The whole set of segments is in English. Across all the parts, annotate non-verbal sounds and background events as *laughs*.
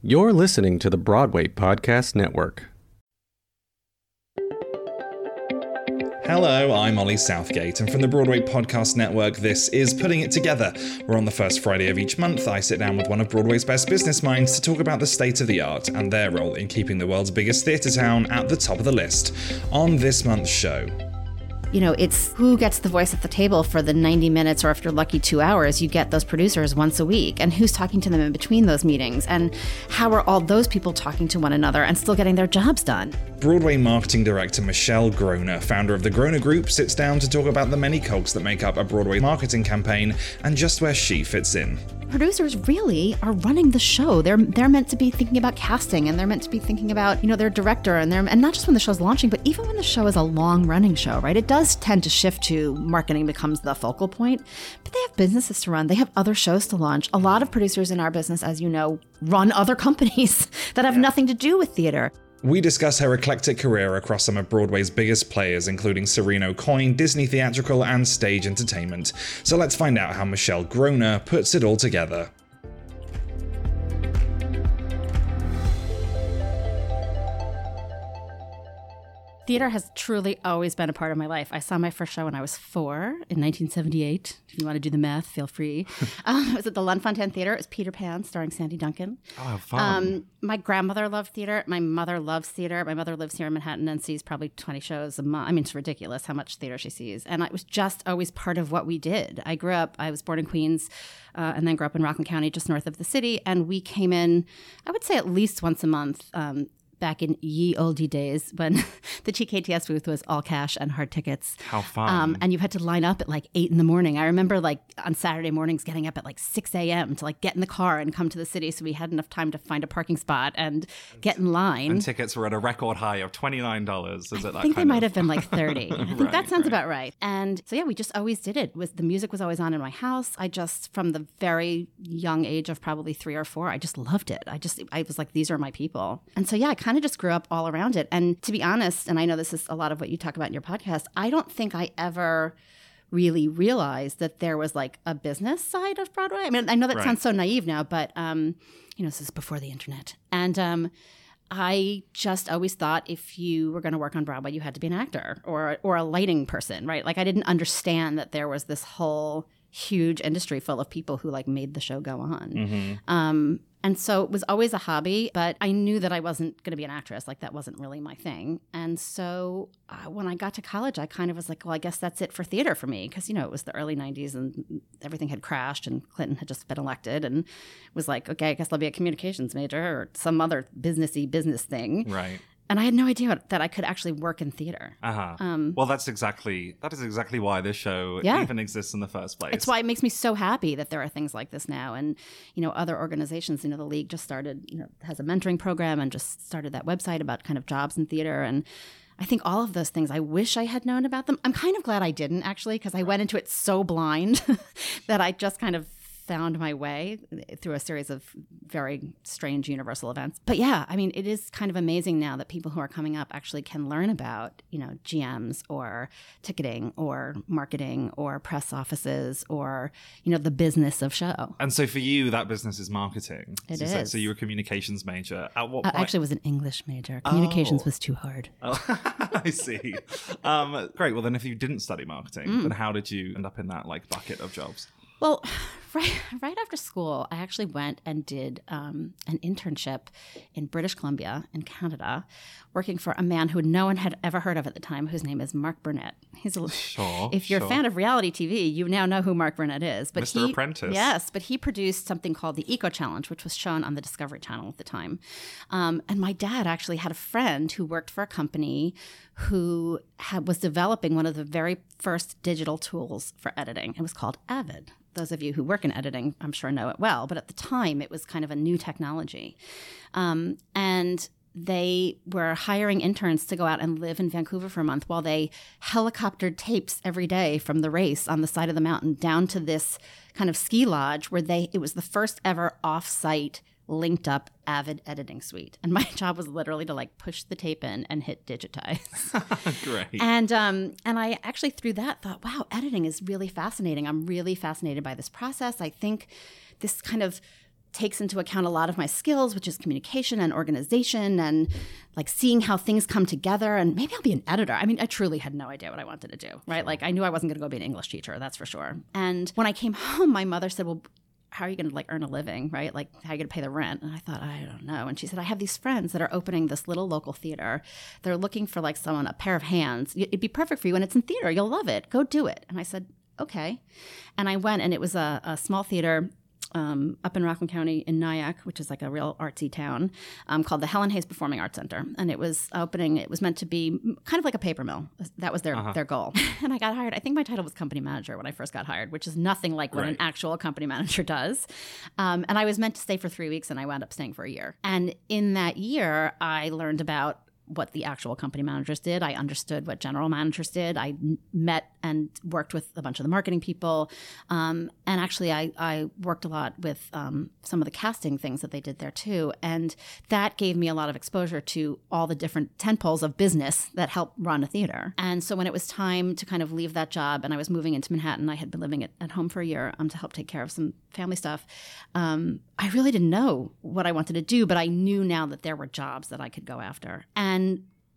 You're listening to the Broadway Podcast Network. Hello, I'm Ollie Southgate, and from the Broadway Podcast Network, this is Putting It Together, where on the first Friday of each month, I sit down with one of Broadway's best business minds to talk about the state of the art and their role in keeping the world's biggest theatre town at the top of the list. On this month's show, you know, it's who gets the voice at the table for the 90 minutes, or if you're lucky, two hours, you get those producers once a week, and who's talking to them in between those meetings, and how are all those people talking to one another and still getting their jobs done? Broadway marketing director Michelle Groner, founder of the Groner Group, sits down to talk about the many cogs that make up a Broadway marketing campaign and just where she fits in producers really are running the show. They're they're meant to be thinking about casting and they're meant to be thinking about, you know, their director and they're and not just when the show's launching, but even when the show is a long running show, right? It does tend to shift to marketing becomes the focal point. But they have businesses to run. They have other shows to launch. A lot of producers in our business, as you know, run other *laughs* companies that have yeah. nothing to do with theater. We discuss her eclectic career across some of Broadway's biggest players, including Serino Coyne, Disney Theatrical, and Stage Entertainment. So let's find out how Michelle Groner puts it all together. Theater has truly always been a part of my life. I saw my first show when I was four in 1978. If you want to do the math, feel free. *laughs* um, it was at the Lunt-Fontanne Theater. It was Peter Pan starring Sandy Duncan. Oh, fun. Um, my grandmother loved theater. My mother loves theater. My mother lives here in Manhattan and sees probably 20 shows a month. I mean, it's ridiculous how much theater she sees. And it was just always part of what we did. I grew up, I was born in Queens uh, and then grew up in Rockland County, just north of the city. And we came in, I would say, at least once a month um, back in ye oldie days when *laughs* the TKTS booth was all cash and hard tickets. How fun. Um, and you had to line up at like eight in the morning. I remember like on Saturday mornings getting up at like 6 a.m. to like get in the car and come to the city so we had enough time to find a parking spot and get in line. And tickets were at a record high of $29. Is it like I think they of... might have been like *laughs* 30. I think right, that sounds right. about right. And so yeah, we just always did it. Was the music was always on in my house. I just from the very young age of probably 3 or 4, I just loved it. I just I was like these are my people. And so yeah, I kind of just grew up all around it. And to be honest, and I know this is a lot of what you talk about in your podcast, I don't think I ever really realized that there was like a business side of Broadway. I mean, I know that right. sounds so naive now, but um, you know, this is before the internet. And um, I just always thought if you were going to work on Broadway, you had to be an actor or or a lighting person, right? Like I didn't understand that there was this whole huge industry full of people who like made the show go on. Mm-hmm. Um, and so it was always a hobby, but I knew that I wasn't going to be an actress. Like that wasn't really my thing. And so uh, when I got to college, I kind of was like, well, I guess that's it for theater for me. Cause, you know, it was the early 90s and everything had crashed and Clinton had just been elected and was like, okay, I guess I'll be a communications major or some other businessy business thing. Right and I had no idea that I could actually work in theater. Uh-huh. Um, well, that's exactly that is exactly why this show yeah. even exists in the first place. It's why it makes me so happy that there are things like this now, and you know, other organizations. You know, the league just started, you know, has a mentoring program and just started that website about kind of jobs in theater and. I think all of those things, I wish I had known about them. I'm kind of glad I didn't actually, because I went into it so blind *laughs* that I just kind of found my way through a series of very strange universal events. But yeah, I mean, it is kind of amazing now that people who are coming up actually can learn about, you know, GMs or ticketing or marketing or press offices or, you know, the business of show. And so for you, that business is marketing. It so is. So you're a communications major. At what uh, actually, was an English major. Communications oh. was too hard. *laughs* Oh, *laughs* I see. Um, great. Well, then if you didn't study marketing, mm. then how did you end up in that like bucket of jobs? Well, right *laughs* right after school, I actually went and did um, an internship in British Columbia in Canada, working for a man who no one had ever heard of at the time, whose name is Mark Burnett. He's a, sure, if you're sure. a fan of reality TV, you now know who Mark Burnett is. But Mr. He, Apprentice, yes, but he produced something called the Eco Challenge, which was shown on the Discovery Channel at the time. Um, and my dad actually had a friend who worked for a company who had, was developing one of the very first digital tools for editing. It was called Avid those of you who work in editing, I'm sure, know it well. But at the time, it was kind of a new technology. Um, and they were hiring interns to go out and live in Vancouver for a month while they helicoptered tapes every day from the race on the side of the mountain down to this kind of ski lodge where they it was the first ever off-site linked up Avid editing suite. And my *laughs* job was literally to like push the tape in and hit digitize. *laughs* Great. And um and I actually through that thought, wow, editing is really fascinating. I'm really fascinated by this process. I think this kind of takes into account a lot of my skills, which is communication and organization and like seeing how things come together. And maybe I'll be an editor. I mean, I truly had no idea what I wanted to do, right? Like, I knew I wasn't going to go be an English teacher, that's for sure. And when I came home, my mother said, Well, how are you going to like earn a living, right? Like, how are you going to pay the rent? And I thought, I don't know. And she said, I have these friends that are opening this little local theater. They're looking for like someone, a pair of hands. It'd be perfect for you. And it's in theater. You'll love it. Go do it. And I said, okay. And I went, and it was a, a small theater um, up in Rockland County in Nyack, which is like a real artsy town, um, called the Helen Hayes Performing Arts Center, and it was opening. It was meant to be kind of like a paper mill. That was their Uh-huh. their goal. *laughs* and I got hired. I think my title was company manager when I first got hired, which is nothing like what an actual company manager *laughs* does. Um, and I was meant to stay for three weeks, and I wound up staying for a year. And in that year, I learned about what the actual company managers did. I understood what general managers did. I met and worked with a bunch of the marketing people. Um, and actually, I, I worked a lot with um, some of the casting things that they did there too. And that gave me a lot of exposure to all the different tentpoles of business that help run a theater. And so when it was time to kind of leave that job and I was moving into Manhattan, I had been living at, at home for a year um, to help take care of some family stuff. Um, I really didn't know what I wanted to do, but I knew now that there were jobs that I could go after. And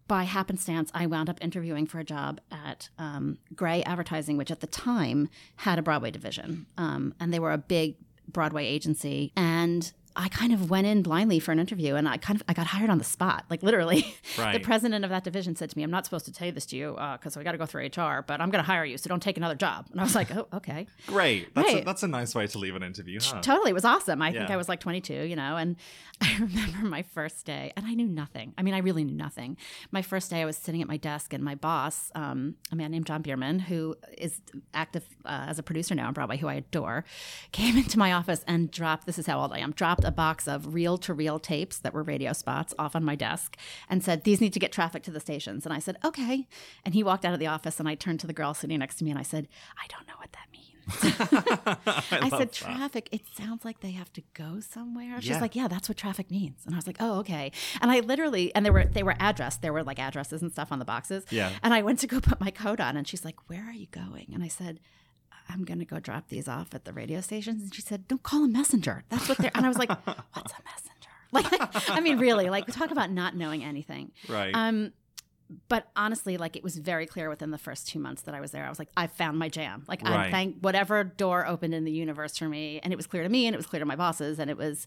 by happenstance, I wound up interviewing for a job at um, Grey Advertising, which at the time had a Broadway division. Um, and they were a big Broadway agency. And I kind of went in blindly for an interview and I kind of I got hired on the spot. Like literally, *laughs* the president of that division said to me, "I'm not supposed to tell you this to you because we got to go through HR, but I'm going to hire you, so don't take another job." And I was like, *laughs* "Oh, okay." Great. That's, a, Right. that's a nice way to leave an interview, huh? Totally, it was awesome. I think I was like 22, you know, and *laughs* I remember my first day, and I knew nothing. I mean, I really knew nothing. My first day, I was sitting at my desk, and my boss, um, a man named John Bierman, who is active uh, as a producer now on Broadway, who I adore, came into my office and dropped. This is how old I am. Dropped a box of reel-to-reel tapes that were radio spots off on my desk, and said, "These need to get traffic to the stations." And I said, "Okay." And he walked out of the office, and I turned to the girl sitting next to me, and I said, "I don't know what that means." *laughs* *laughs* I, said, traffic, it sounds like they have to go somewhere. She's Yeah. like, yeah, that's what traffic means. And I was like, oh, okay. And I literally, and they were, they were addressed. There were like addresses and stuff on the boxes. Yeah. And I went to go put my coat on and she's like, where are you going? And I said, I'm going to go drop these off at the radio stations. And she said, don't call a messenger. That's what they're, and I was like, *laughs* what's a messenger? *laughs* Like, I mean, really, like talk about not knowing anything. Right. Um, but honestly, like it was very clear within the first two months that I was there. I was like, I found my jam. Like I Right. thank whatever door opened in the universe for me, and it was clear to me, and it was clear to my bosses, and it was,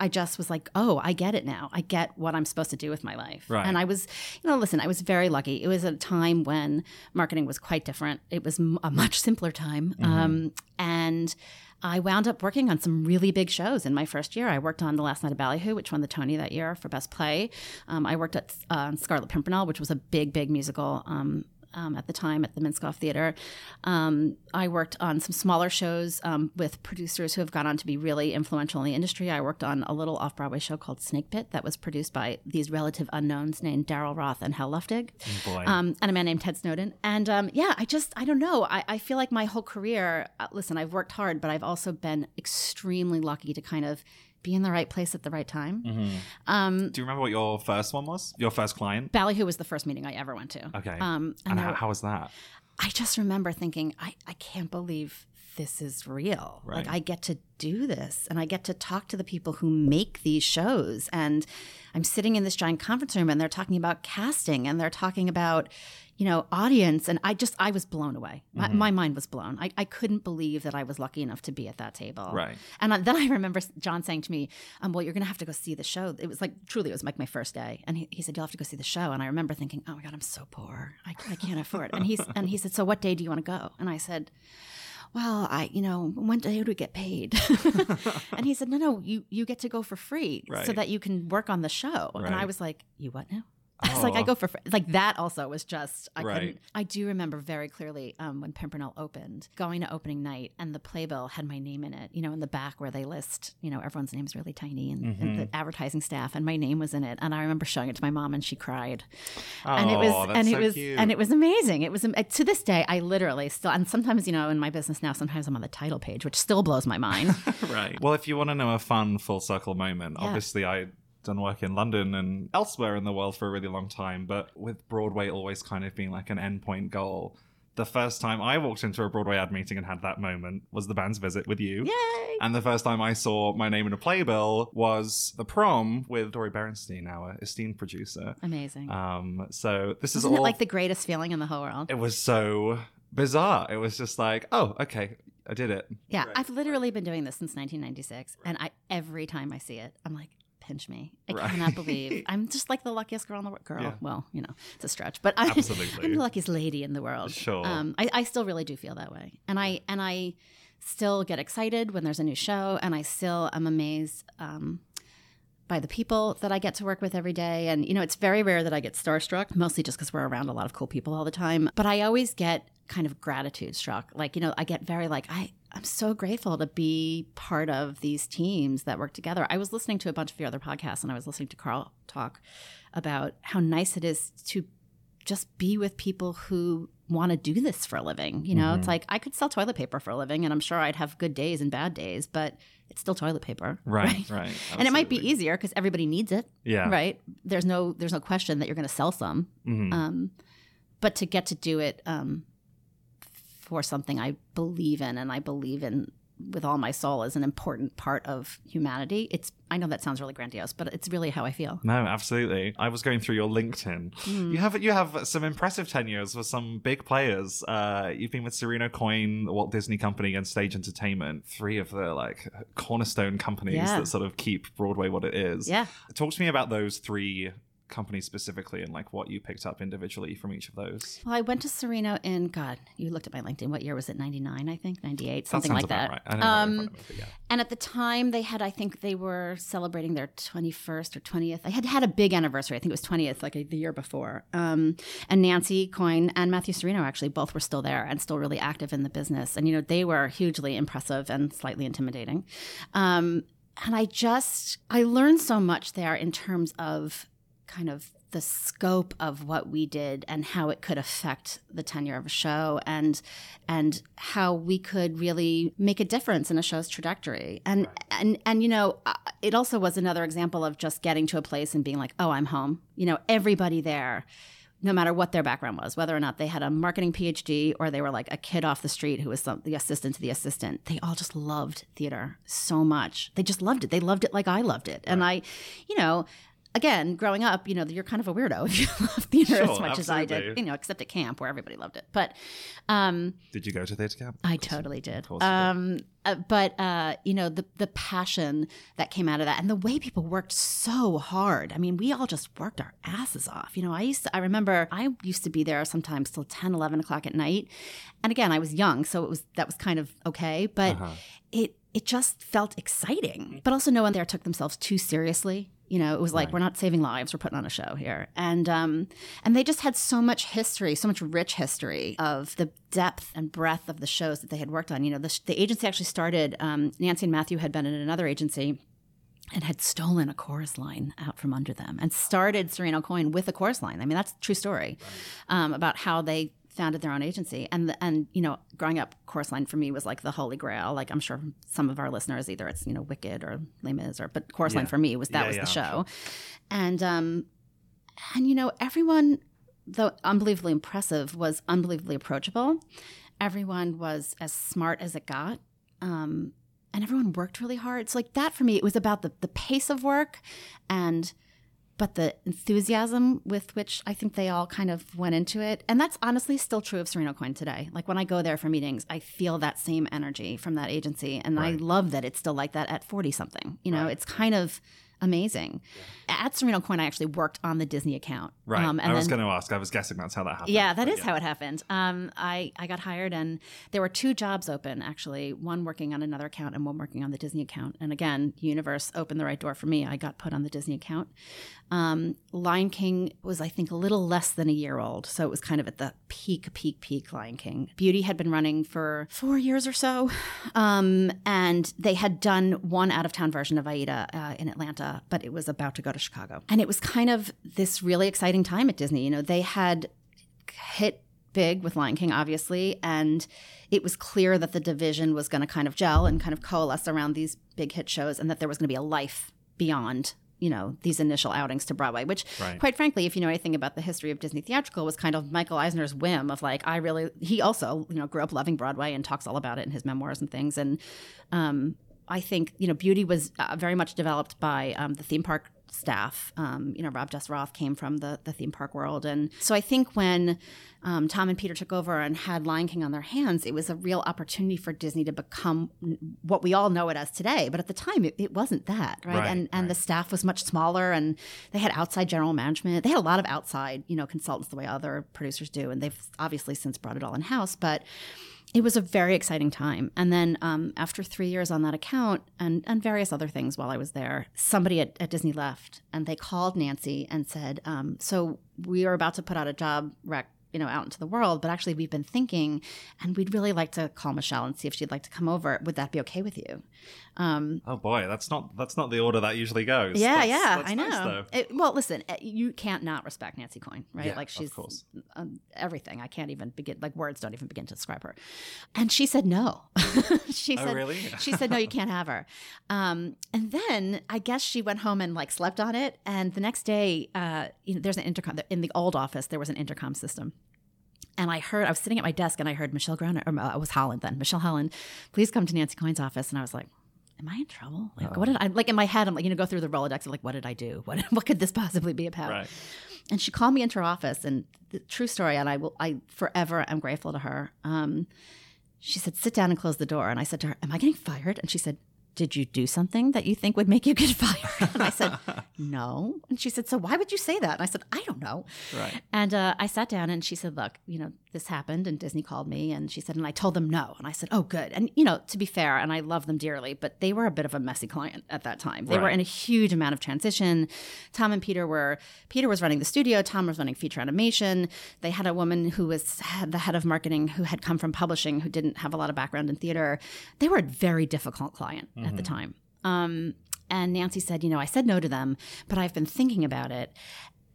I just was like, oh, I get it now. I get what I'm supposed to do with my life. Right. And I was, you know, listen, I was very lucky. It was a time when marketing was quite different. It was a much simpler time, um, and. I wound up working on some really big shows in my first year. I worked on The Last Night of Ballyhoo, which won the Tony that year for Best Play. Um, I worked at uh, Scarlet Pimpernel, which was a big, big musical um, um, at the time at the Minskoff Theater. Um, I worked on some smaller shows um, with producers who have gone on to be really influential in the industry. I worked on a little off Broadway show called Snake Pit that was produced by these relative unknowns named Daryl Roth and Hal Luftig um, and a man named Ted Snowdon. And um, yeah, I just, I don't know. I, I feel like my whole career, uh, listen, I've worked hard, but I've also been extremely lucky to kind of be in the right place at the right time. Um, Do you remember what your first one was? Your first client? Ballyhoo was the first meeting I ever went to. Okay. Um, and and how, how was that? I just remember thinking, I, I can't believe this is real. Like I get to do this and I get to talk to the people who make these shows. And I'm sitting in this giant conference room and they're talking about casting and they're talking about, you know, audience. And I just, I was blown away. My, Mm-hmm. my mind was blown. I, I couldn't believe that I was lucky enough to be at that table. Right. And *laughs* then I remember John saying to me, um, well, you're going to have to go see the show. It was like, truly, it was like my first day. And he, he said, you'll have to go see the show. And I remember thinking, oh my God, I'm so poor. I, I can't afford it. And, he's, and he said, so what day do you want to go? And I said, well, I, you know, when day do we get paid? *laughs* and he said, no, no, you, you get to go for free so that you can work on the show. And I was like, you what now? I was like, I Oh. go for like that. Also, was just I Right. couldn't. I do remember very clearly um, when Pimpernel opened, going to opening night, and the playbill had my name in it. You know, in the back where they list, you know, everyone's name's really tiny, and, and Mm-hmm. the advertising staff, and my name was in it. And I remember showing it to my mom, and she cried and it was Oh, and it so was cute. and it was amazing. It was to this day I literally still and sometimes you know in my business now sometimes I'm on the title page, which still blows my mind. *laughs* right. Well, if you want to know a fun full circle moment, Yeah. obviously I done work in London and elsewhere in the world for a really long time, but with Broadway always kind of being like an endpoint goal. the first time I walked into a Broadway ad meeting and had that moment was the band's visit with you. Yay! And the first time I saw my name in a playbill was the prom with Dori Berinstein, our esteemed producer. Amazing. Um, so this is Isn't all it like the greatest feeling in the whole world? it was so bizarre. It was just like, oh, okay, I did it. Yeah, I've literally been doing this since 1996, and I every time I see it, I'm like, pinch me. I Right. cannot believe *laughs* I'm just like the luckiest girl in the world. Girl, Yeah. well, you know, it's a stretch, but I, *laughs* I'm the luckiest lady in the world. Sure. Um, I, I still really do feel that way, and I and I still get excited when there's a new show, and I still am amazed. Um, by the people that I get to work with every day. And, you know, it's very rare that I get starstruck, mostly just because we're around a lot of cool people all the time. But I always get kind of gratitude struck. Like, you know, I get very like, I, I'm so grateful to be part of these teams that work together. I was listening to a bunch of your other podcasts and I was listening to Carl talk about how nice it is to just be with people who want to do this for a living. You know, it's like I could sell toilet paper for a living and I'm sure I'd have good days and bad days, but it's still toilet paper. *laughs* Right, right. And it might be easier because everybody needs it, Yeah. right? There's no there's no question that you're going to sell some, Mhm. um, but to get to do it um, for something I believe in and I believe in with all my soul is an important part of humanity. It's I know that sounds really grandiose, but it's really how I feel. No, absolutely. I was going through your LinkedIn. Hmm. You have you have some impressive tenures with some big players. Uh, you've been with Serino Coyne, the Walt Disney Company, and Stage Entertainment, three of the like cornerstone companies Yeah. that sort of keep Broadway what it is. Yeah. Talk to me about those three companies specifically and like what you picked up individually from each of those. Well, I went to Serino in God. You looked at my LinkedIn. What year was it? Ninety nine, I think. Ninety eight, something like that. Right. I don't know what in Um, me, yeah. And at the time, they had, I think they were celebrating their 21st or 20th. They had had a big anniversary. I think it was 20th, like a, the year before. Um, and Nancy Coyne and Matthew Serino actually both were still there and still really active in the business. And, you know, they were hugely impressive and slightly intimidating. Um, and I just, I learned so much there in terms of kind of the scope of what we did and how it could affect the tenure of a show and and how we could really make a difference in a show's trajectory and and and you know uh, it also was another example of just getting to a place and being like oh i'm home you know everybody there no matter what their background was, whether or not they had a marketing PhD or they were like a kid off the street who was some, the assistant to the assistant, they all just loved theater so much. They just loved it. They loved it like I loved it. And I, you know, again, growing up, you know, you're kind of a weirdo *laughs* if you love theater Sure, as much as I did, you know, except at camp where everybody loved it. But um, Did you go to theatre camp? I totally did. course you did. Um, uh, but uh, you know the the passion that came out of that, and the way people worked so hard. I mean, we all just worked our asses off. You know, I used to. I remember I used to be there sometimes till 10, 11 o'clock at night, and again, I was young, so it was that was kind of okay. But Uh-huh. it it just felt exciting. But also, no one there took themselves too seriously. You know, it was like we're not saving lives; we're putting on a show here, and um, and they just had so much history, so much rich history of the depth and breadth of the shows that they had worked on. You know, the, the agency actually started. Um, Nancy and Matthew had been in another agency and had stolen a chorus line out from under them and started Serino Coyne with a chorus line. I mean, that's a true story um, about how they founded their own agency. And the, and you know, growing up, chorus line for me was like the holy grail. Like I'm sure some of our listeners, either it's you know Wicked or Les Mis, or but chorus line for me was that Yeah, was yeah, the show. And um, and you know, everyone, though unbelievably impressive, was unbelievably approachable. Everyone was as smart as it got. Um, and everyone worked really hard. So like that for me, it was about the, the pace of work and but the enthusiasm with which I think they all kind of went into it. And that's honestly still true of Serino Coyne today. Like when I go there for meetings, I feel that same energy from that agency. And I love that it's still like that at 40 something. You know, Right. it's kind of amazing. At Serino Coyne, I actually worked on the Disney account. Right. Um, I was going to ask. I was guessing that's how that happened. yeah, that is is how it happened. Um, I, I got hired, and there were two jobs open actually one working on another account and one working on the Disney account. And again, Universe opened the right door for me. I got put on the Disney account. Um, Lion King was, I think, a little less than a year old. So it was kind of at the peak, peak, peak Lion King. Beauty had been running for four years or so. Um, and they had done one out of town version of Aida uh, in Atlanta, but it was about to go to Chicago. And it was kind of this really exciting time at Disney. You know, they had hit big with Lion King, obviously, and it was clear that the division was going to kind of gel and kind of coalesce around these big hit shows, and that there was going to be a life beyond you know these initial outings to Broadway, which Right. quite frankly, if you know anything about the history of Disney theatrical, was kind of Michael Eisner's whim of like I really he also you know grew up loving Broadway and talks all about it in his memoirs and things, and um, I think you know beauty was uh, very much developed by um, the theme park staff. Um, you know, Rob Jess Roth came from the the theme park world, and so I think when um, Tom and Peter took over and had Lion King on their hands, it was a real opportunity for Disney to become what we all know it as today. But at the time, it, it wasn't that, right? Right, and and the staff was much smaller, and they had outside general management. They had a lot of outside, you know, consultants the way other producers do, and they've obviously since brought it all in house, but it was a very exciting time. And then um, after three years on that account and, and various other things while I was there, somebody at, at Disney left and they called Nancy and said, um, So we are about to put out a job rec. You know, out into the world, but actually, we've been thinking, and we'd really like to call Michelle and see if she'd like to come over. Would that be okay with you? Um, Oh boy, that's not that's not the order that usually goes. yeah, That's- yeah, that's I know. nice, though. It- well, listen, uh, you can't not respect Nancy Coyne, right? Yeah, like of she's course. um, everything. I can't even begin. Like words don't even begin to describe her. And she said no. *laughs* she Oh, said really? she said no, you can't have her. Um, and then I guess she went home and like slept on it. And the next day, uh, you know, there's an intercom in the old office. There was an intercom system. And I heard, I was sitting at my desk and I heard Michelle Groner, or uh, it was Holland then, Michelle Holland, please come to Nancy Coyne's office. And I was like, am I in trouble? Like, what did I, like in my head, I'm like, you know, go through the Rolodex of like, what did I do? *laughs* What, what could this possibly be about? Right. And she called me into her office and the true story, and I will, I forever am grateful to her. Um, she said, sit down and close the door. And I said to her, am I getting fired? And she said, did you do something that you think would make you get *laughs* fired? And I said, *laughs* no. And she said, so why would you say that? And I said, I don't know. Right. And uh, I sat down and she said, Look, you know, this happened and Disney called me and she said, and I told them no. And I said, Oh, good. And, you know, to be fair, and I love them dearly, but they were a bit of a messy client at that time. They were in a huge amount of transition. Tom and Peter were, Peter was running the studio, Tom was running feature animation. They had a woman who was the head of marketing who had come from publishing, who didn't have a lot of background in theater. They were a very difficult client at the time. Um, and Nancy said, You know, I said no to them, but I've been thinking about it.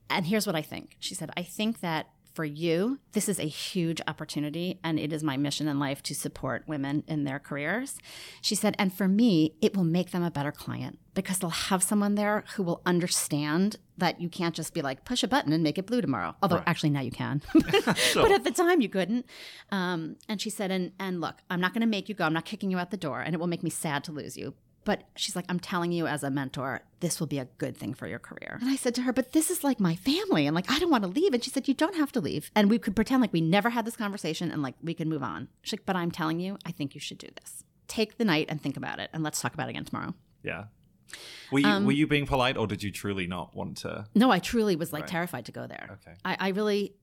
And here's what I think. She said, I think that for you, this is a huge opportunity, and it is my mission in life to support women in their careers. She said, and for me, it will make them a better client because they'll have someone there who will understand that you can't just be like, push a button and make it blue tomorrow. Although, actually, now you can. *laughs* *laughs* but at the time, you couldn't. Um, and she said, and, and look, I'm not going to make you go. I'm not kicking you out the door, and it will make me sad to lose you. But she's like, I'm telling you as a mentor, this will be a good thing for your career. And I said to her, But this is like my family. And like, I don't want to leave. And she said, You don't have to leave. And we could pretend like we never had this conversation and like we can move on. She's like, But I'm telling you, I think you should do this. Take the night and think about it. And let's talk about it again tomorrow. Yeah. Were you Um, were you being polite or did you truly not want to? No, I truly was like Right. terrified to go there. Okay. I, I really,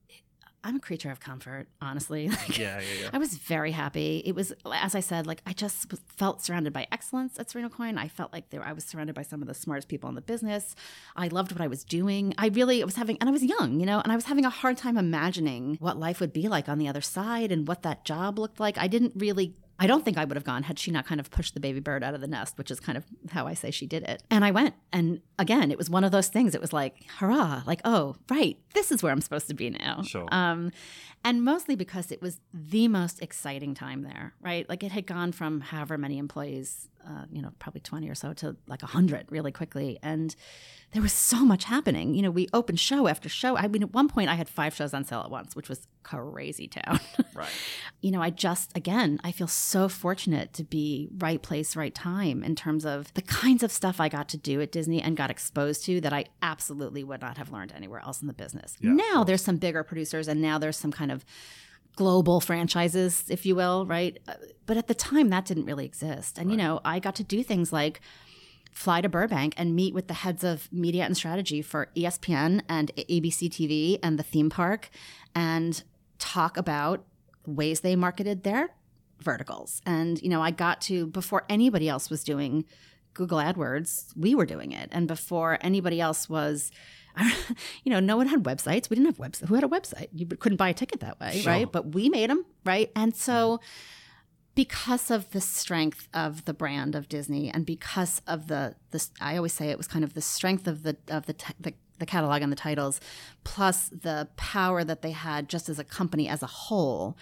I'm a creature of comfort, honestly. *laughs* Like, Yeah, yeah, yeah. I was very happy. It was, as I said, like I just felt surrounded by excellence at Serino Coyne. I felt like there, I was surrounded by some of the smartest people in the business. I loved what I was doing. I really was having, and I was young, you know, and I was having a hard time imagining what life would be like on the other side and what that job looked like. I didn't really. I don't think I would have gone had she not kind of pushed the baby bird out of the nest, which is kind of how I say she did it. And I went. And again, it was one of those things. It was like, hurrah, like, oh, right, this is where I'm supposed to be now. Sure. Um, and mostly because it was the most exciting time there, right? Like it had gone from however many employees, uh, you know, probably 20 or so to like 100 really quickly. And there was so much happening. You know, we opened show after show. I mean, at one point I had five shows on sale at once, which was crazy town. *laughs* Right. you know, I just, again, I feel so fortunate to be right place, right time in terms of the kinds of stuff I got to do at Disney and got exposed to that I absolutely would not have learned anywhere else in the business. now there's some bigger producers and now there's some kind of global franchises, if you will, right? Uh, But at the time, that didn't really exist. And, you know, I got to do things like fly to Burbank and meet with the heads of media and strategy for ESPN and ABC TV and the theme park and talk about ways they marketed their verticals. And, you know, I got to, before anybody else was doing Google AdWords, we were doing it. And before anybody else was, *laughs* you know, no one had websites. We didn't have websites. Who had a website? You couldn't buy a ticket that way, right? But we made them, right? And so, because of the strength of the brand of Disney, and because of the this, I always say it was kind of the strength of the of the te- the, the catalog and the titles, plus the power that they had just as a company as a whole,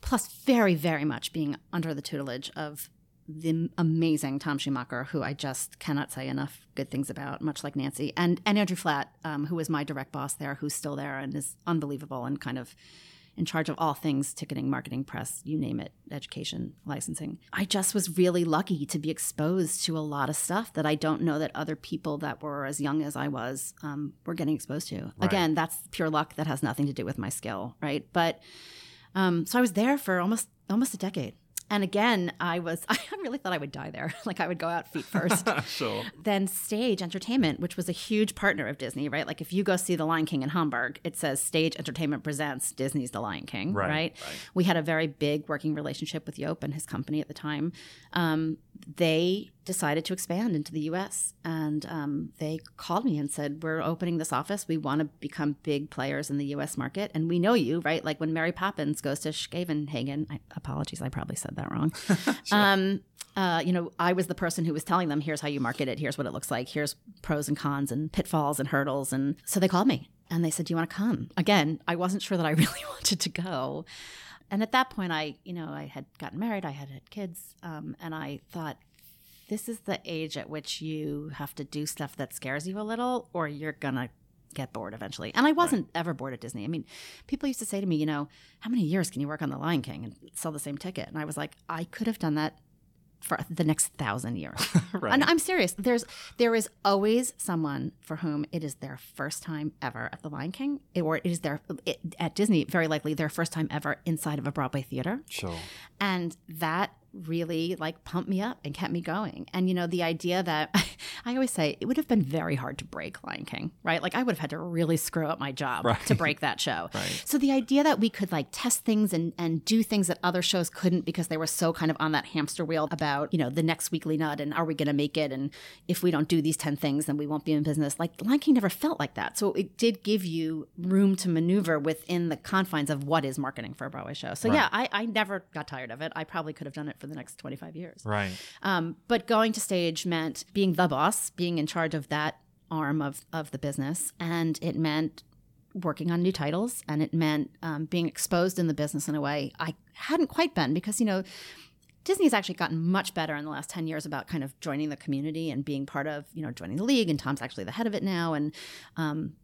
plus very very much being under the tutelage of the amazing Tom Schumacher, who I just cannot say enough good things about, much like Nancy, and and Andrew Flatt, um, who was my direct boss there, who's still there and is unbelievable and kind of in charge of all things ticketing, marketing, press, you name it, education, licensing. I just was really lucky to be exposed to a lot of stuff that I don't know that other people that were as young as I was um, were getting exposed to. Again, that's pure luck that has nothing to do with my skill, right? But um, so I was there for almost almost a decade. And again, I was, *laughs* I really thought I would die there. *laughs* like I would go out feet first. *laughs* sure. then Stage Entertainment, which was a huge partner of Disney, right? Like if you go see The Lion King in Hamburg, it says Stage Entertainment presents Disney's The Lion King, Right, right? right. We had a very big working relationship with Joop and his company at the time. Um, they decided to expand into the U.S. and um, they called me and said, "We're opening this office. We want to become big players in the U.S. market, and we know you, right? Like when Mary Poppins goes to Schevenhagen. I, apologies, I probably said that wrong. *laughs* *laughs* um, uh, you know, I was the person who was telling them, "Here's how you market it. Here's what it looks like. Here's pros and cons and pitfalls and hurdles." And so they called me and they said, "Do you want to come?" Again, I wasn't sure that I *laughs* really wanted to go. And at that point, I, you know, I had gotten married, I had had kids, um, and I thought, this is the age at which you have to do stuff that scares you a little, or you're gonna get bored eventually. And I wasn't ever bored at Disney. I mean, people used to say to me, you know, how many years can you work on The Lion King and sell the same ticket? And I was like, I could have done that for the next thousand years. *laughs* Right. And I'm serious. There's there is always someone for whom it is their first time ever at the Lion King, or it is their it, at Disney. Very likely their first time ever inside of a Broadway theater Sure. and that really like pumped me up and kept me going. And you know the idea that *laughs* i always say it would have been very hard to break lion king right? Like i would have had to really screw up my job Right. to break that show. *laughs* Right. so the idea that we could like test things and and do things that other shows couldn't because they were so kind of on that hamster wheel about you know the next weekly nut and are we going to make it? And if we don't do these 10 things then we won't be in business. Like lion king never felt like that. So it did give you room to maneuver within the confines of what is marketing for a broadway show. So yeah I, I never got tired of it. I probably could have done it for the next 25 years Right. um, but going to stage meant being the boss, being in charge of that arm of, of the business. And it meant working on new titles and it meant um, being exposed in the business in a way I hadn't quite been because, you know, Disney's actually gotten much better in the last 10 years about kind of joining the community and being part of, you know, joining the league. And Tom's actually the head of it now. And, um,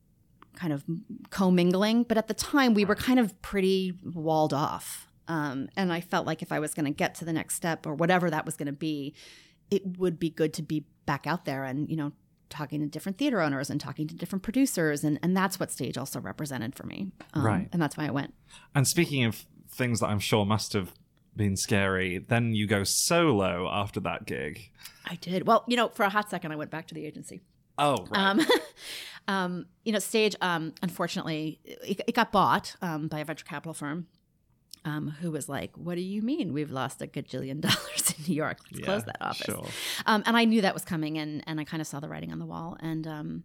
kind of commingling. But at the time, we were kind of pretty walled off. Um, and I felt like if I was going to get to the next step or whatever that was going to be, it would be good to be back out there and, you know, talking to different theater owners and talking to different producers. And, and that's what stage also represented for me. Um, Right. And that's why I went. And speaking of things that I'm sure must have been scary, then you go solo after that gig. I did. Well, you know, for a hot second, I went back to the agency. Oh, right. Um, *laughs* um, you know, Stage, um, unfortunately, it, it got bought um, by a venture capital firm um, who was like, What do you mean we've lost a gajillion *laughs* dollars in New York? Let's Yeah, close that office. sure. Um, and I knew that was coming, and, and I kind of saw the writing on the wall. And um,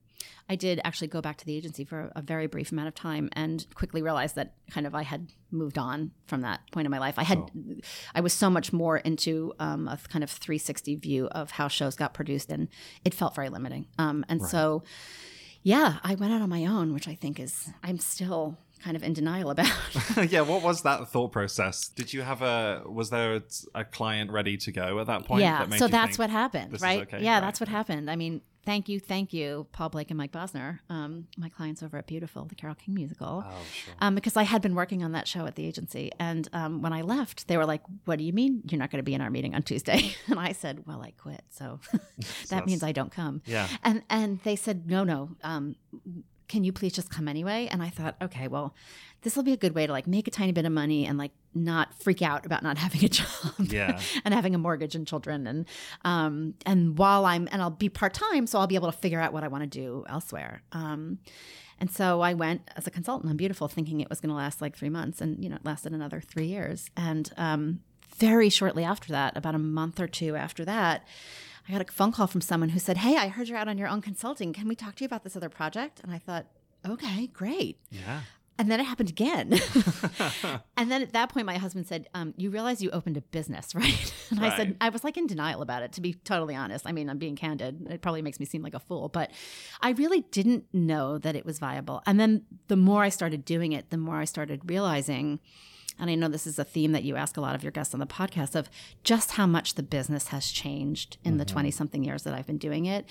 I did actually go back to the agency for a very brief amount of time and quickly realized that kind of I had moved on from that point in my life. I had, I was so much more into um, a kind of 360 view of how shows got produced, and it felt very limiting. Um, and so, yeah, I went out on my own, which I think is, I'm still kind of in denial about. *laughs* *laughs* yeah, what was that thought process? Did you have a was there a, client ready to go at that point? yeah, that made so that's what happened, right? okay? Yeah, Right, that's what happened. I mean, thank you, thank you, Paul Blake and Mike Bosner, um, my clients over at Beautiful, the Carole King musical. Oh, sure. Um, because I had been working on that show at the agency. And um, when I left, they were like, What do you mean you're not going to be in our meeting on Tuesday? *laughs* And I said, Well, I quit. So that means I don't come. Yeah. And, and they said, No, no. Can you please just come anyway? And I thought, okay, well, this will be a good way to like make a tiny bit of money and like not freak out about not *laughs* having a job Yeah. *laughs* and having a mortgage and children and um and while I'm and I'll be part-time so I'll be able to figure out what I want to do elsewhere. Um and so I went as a consultant on Beautiful thinking it was going to last like 3 months and you know it lasted another 3 years and um very shortly after that about a month or two after that I got a phone call from someone who said, "Hey, I heard you're out on your own consulting. Can we talk to you about this other project?" And I thought, "Okay, great." Yeah. And then it happened again. *laughs* *laughs* and then at that point, my husband said, um, You realize you opened a business, *laughs* right? And I said, I was like in denial about it, to be totally honest. I mean, I'm being candid. It probably makes me seem like a fool, but I really didn't know that it was viable. And then the more I started doing it, the more I started realizing and I know this is a theme that you ask a lot of your guests on the podcast of just how much the business has changed in the 20 something years that I've been doing it.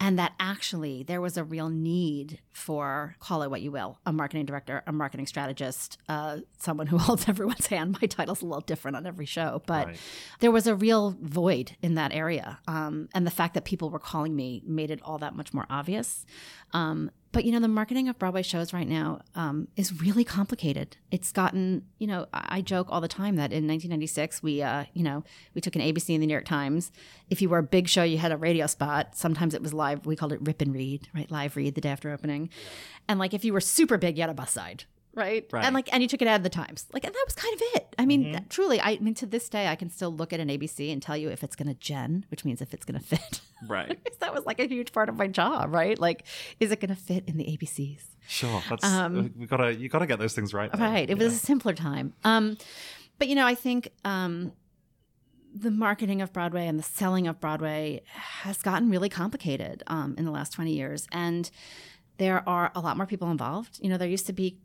And that actually there was a real need for, call it what you will, a marketing director, a marketing strategist, uh, someone who *laughs* holds everyone's hand. My title's a little different on every show, but Right. there was a real void in that area. Um, and the fact that people were calling me made it all that much more obvious. Um, but you know, the marketing of Broadway shows right now um, is really complicated. It's gotten, you know, I joke all the time that in 1996 we, uh, you know, we took an ABC in the New York Times. If you were a big show, you had a radio spot. Sometimes it was live. We called it rip and read, right? Live read the day after opening. And like if you were super big, you had a bus side. Right? Right. and like and you took it out of the times like and that was kind of it i mean truly I, mean to this day i can still look at an abc and tell you if it's going to gen which means if it's going to fit Right. *laughs* that was like a huge part of my job, right? Like, is it going to fit in the ABCs? Sure. That's Um, we gotta you gotta get those things right. though. Right. It was a simpler time. Um, but you know, I think um, the marketing of Broadway and the selling of Broadway has gotten really complicated um, in the last twenty years, and there are a lot more people involved. You know, there used to be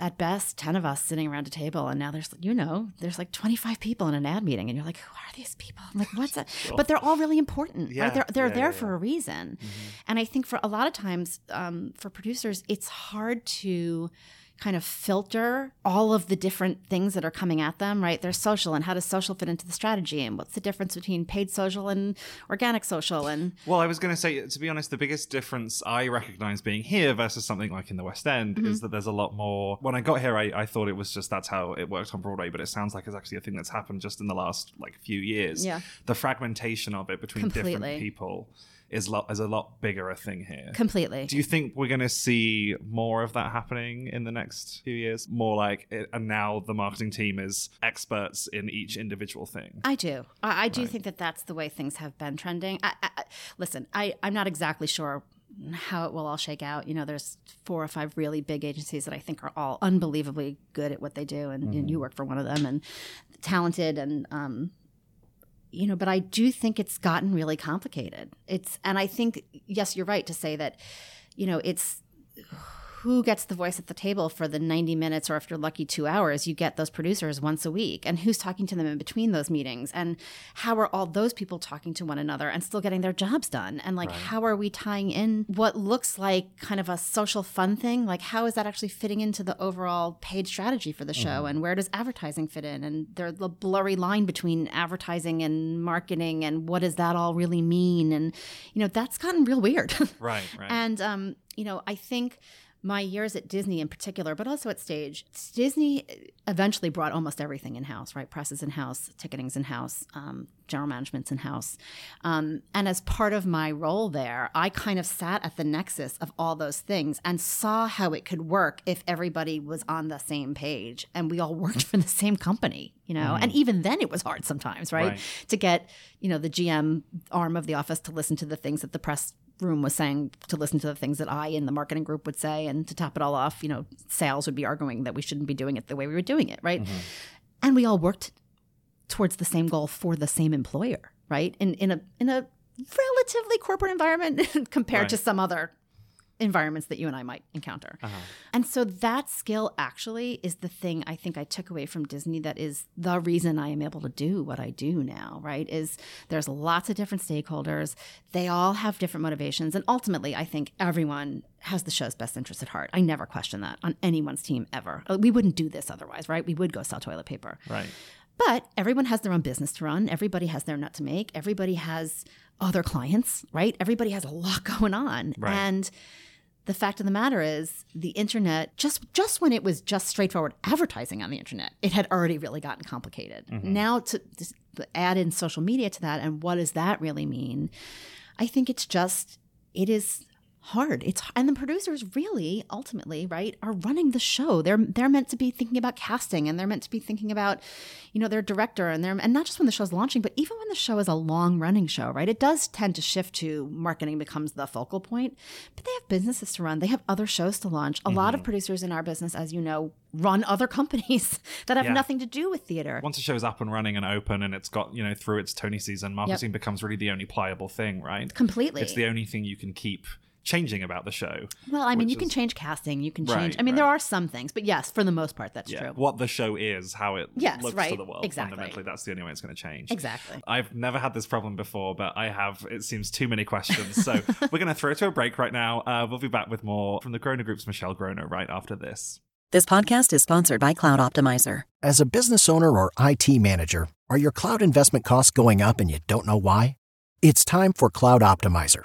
at best 10 of us sitting around a table and now there's you know there's like 25 people in an ad meeting and you're like who are these people? I'm like what's that *laughs* but they're all really important Yeah. right they're, they're Yeah, there yeah, for a reason. And i think for a lot of times um, for producers it's hard to kind of filter all of the different things that are coming at them right there's social and how does social fit into the strategy and what's the difference between paid social and organic social and Well, I was going to say, to be honest, the biggest difference I recognize being here versus something like in the West End Mm-hmm. is that there's a lot more. When I got here, I, I thought it was just that's how it worked on Broadway, but it sounds like it's actually a thing that's happened just in the last like few years. Yeah. The fragmentation of it between Completely. different people is, lot, is a lot bigger a thing here. completely Do you think we're going to see more of that happening in the next few years? More like, it, and now the marketing team is experts in each individual thing. I do. I, I do think that that's the way things have been trending. I, I, I- listen, I, I'm not exactly sure how it will all shake out. You know, there's four or five really big agencies that I think are all unbelievably good at what they do, and, and you work for one of them, and talented, and um, you know. But I do think it's gotten really complicated. It's, and I think yes, you're right to say that. You know, it's who gets the voice at the table for the 90 minutes or if you're lucky two hours you get those producers once a week. And who's talking to them in between those meetings? And how are all those people talking to one another and still getting their jobs done? And like how are we tying in what looks like kind of a social fun thing? Like how is that actually fitting into the overall paid strategy for the show? And where does advertising fit in? And there's the blurry line between advertising and marketing and what does that all really mean? And you know that's gotten real weird. *laughs* Right, right. and um, you know, I think my years at Disney in particular, but also at stage, Disney eventually brought almost everything in house, right? Presses in house, ticketing's in house, um, general management's in house. Um, and as part of my role there, I kind of sat at the nexus of all those things and saw how it could work if everybody was on the same page and we all *laughs* worked for the same company, you know? And even then it was hard sometimes, right? Right. To get, you know, the GM arm of the office to listen to the things that the press room was saying to listen to the things that I in the marketing group would say, and to top it all off, you know, sales would be arguing that we shouldn't be doing it the way we were doing it, right? Mm-hmm. And we all worked towards the same goal for the same employer, right? In in a in a relatively corporate environment *laughs* compared to some other environments that you and I might encounter. And so that skill actually is the thing I think I took away from Disney that is the reason I am able to do what I do now, right? Is there's lots of different stakeholders. They all have different motivations. And ultimately, I think everyone has the show's best interest at heart. I never question that on anyone's team ever. Uh, We wouldn't do this otherwise, right? We would go sell toilet paper. right. But everyone has their own business to run. Everybody has their nut to make. Everybody has other clients, right? Everybody has a lot *laughs* going on. Right. And the fact of the matter is the internet just just when it was just straightforward advertising on the internet, it had already really gotten complicated. Mm-hmm. Now to, to add in social media to that and what does that really mean? I think it's just it is hard. It's and the producers really ultimately, right, are running the show. They're they're meant to be thinking about casting and they're meant to be thinking about, you know, their director and their and not just when the show's launching, but even when the show is a long running show, right? It does tend to shift to marketing becomes the focal point, but they have businesses to run. They have other shows to launch. A lot of mm-hmm. producers in our business, as you know, run other *laughs* companies that have Yeah. nothing to do with theater. Once a show's up and running and open and it's got, you know, through its Tony season, marketing becomes really the only pliable thing, right? Completely. It's the only thing you can keep changing about the show. Well, I mean, which you can change casting, you can change. Right, I mean, there are some things, but yes, for the most part, that's Yeah, true. what the show is, how it Yes, looks to the world. exactly. Fundamentally, that's the only way it's going to change. Exactly. I've never had this problem before, but I have, it seems, too many questions. So *laughs* we're going to throw to a break right now. Uh, we'll be back with more from the Groner Group's Michelle Groner right after this. This podcast is sponsored by Cloud Optimizer. As a business owner or IT manager, are your cloud investment costs going up and you don't know why? It's time for Cloud Optimizer.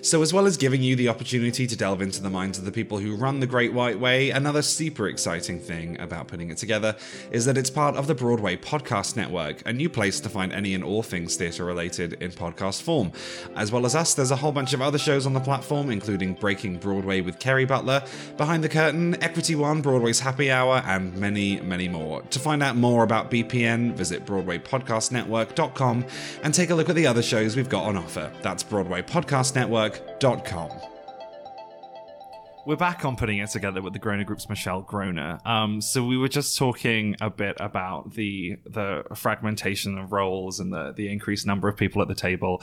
So, as well as giving you the opportunity to delve into the minds of the people who run the Great White Way, another super exciting thing about putting it together is that it's part of the Broadway Podcast Network, a new place to find any and all things theatre related in podcast form. As well as us, there's a whole bunch of other shows on the platform, including Breaking Broadway with Kerry Butler, Behind the Curtain, Equity One, Broadway's Happy Hour, and many, many more. To find out more about BPN, visit BroadwayPodcastNetwork.com and take a look at the other shows we've got on offer. That's BroadwayPodcastNetwork.com. We're back on putting it together with the Groner Group's Michelle Groner. Um, so we were just talking a bit about the the fragmentation of roles and the the increased number of people at the table.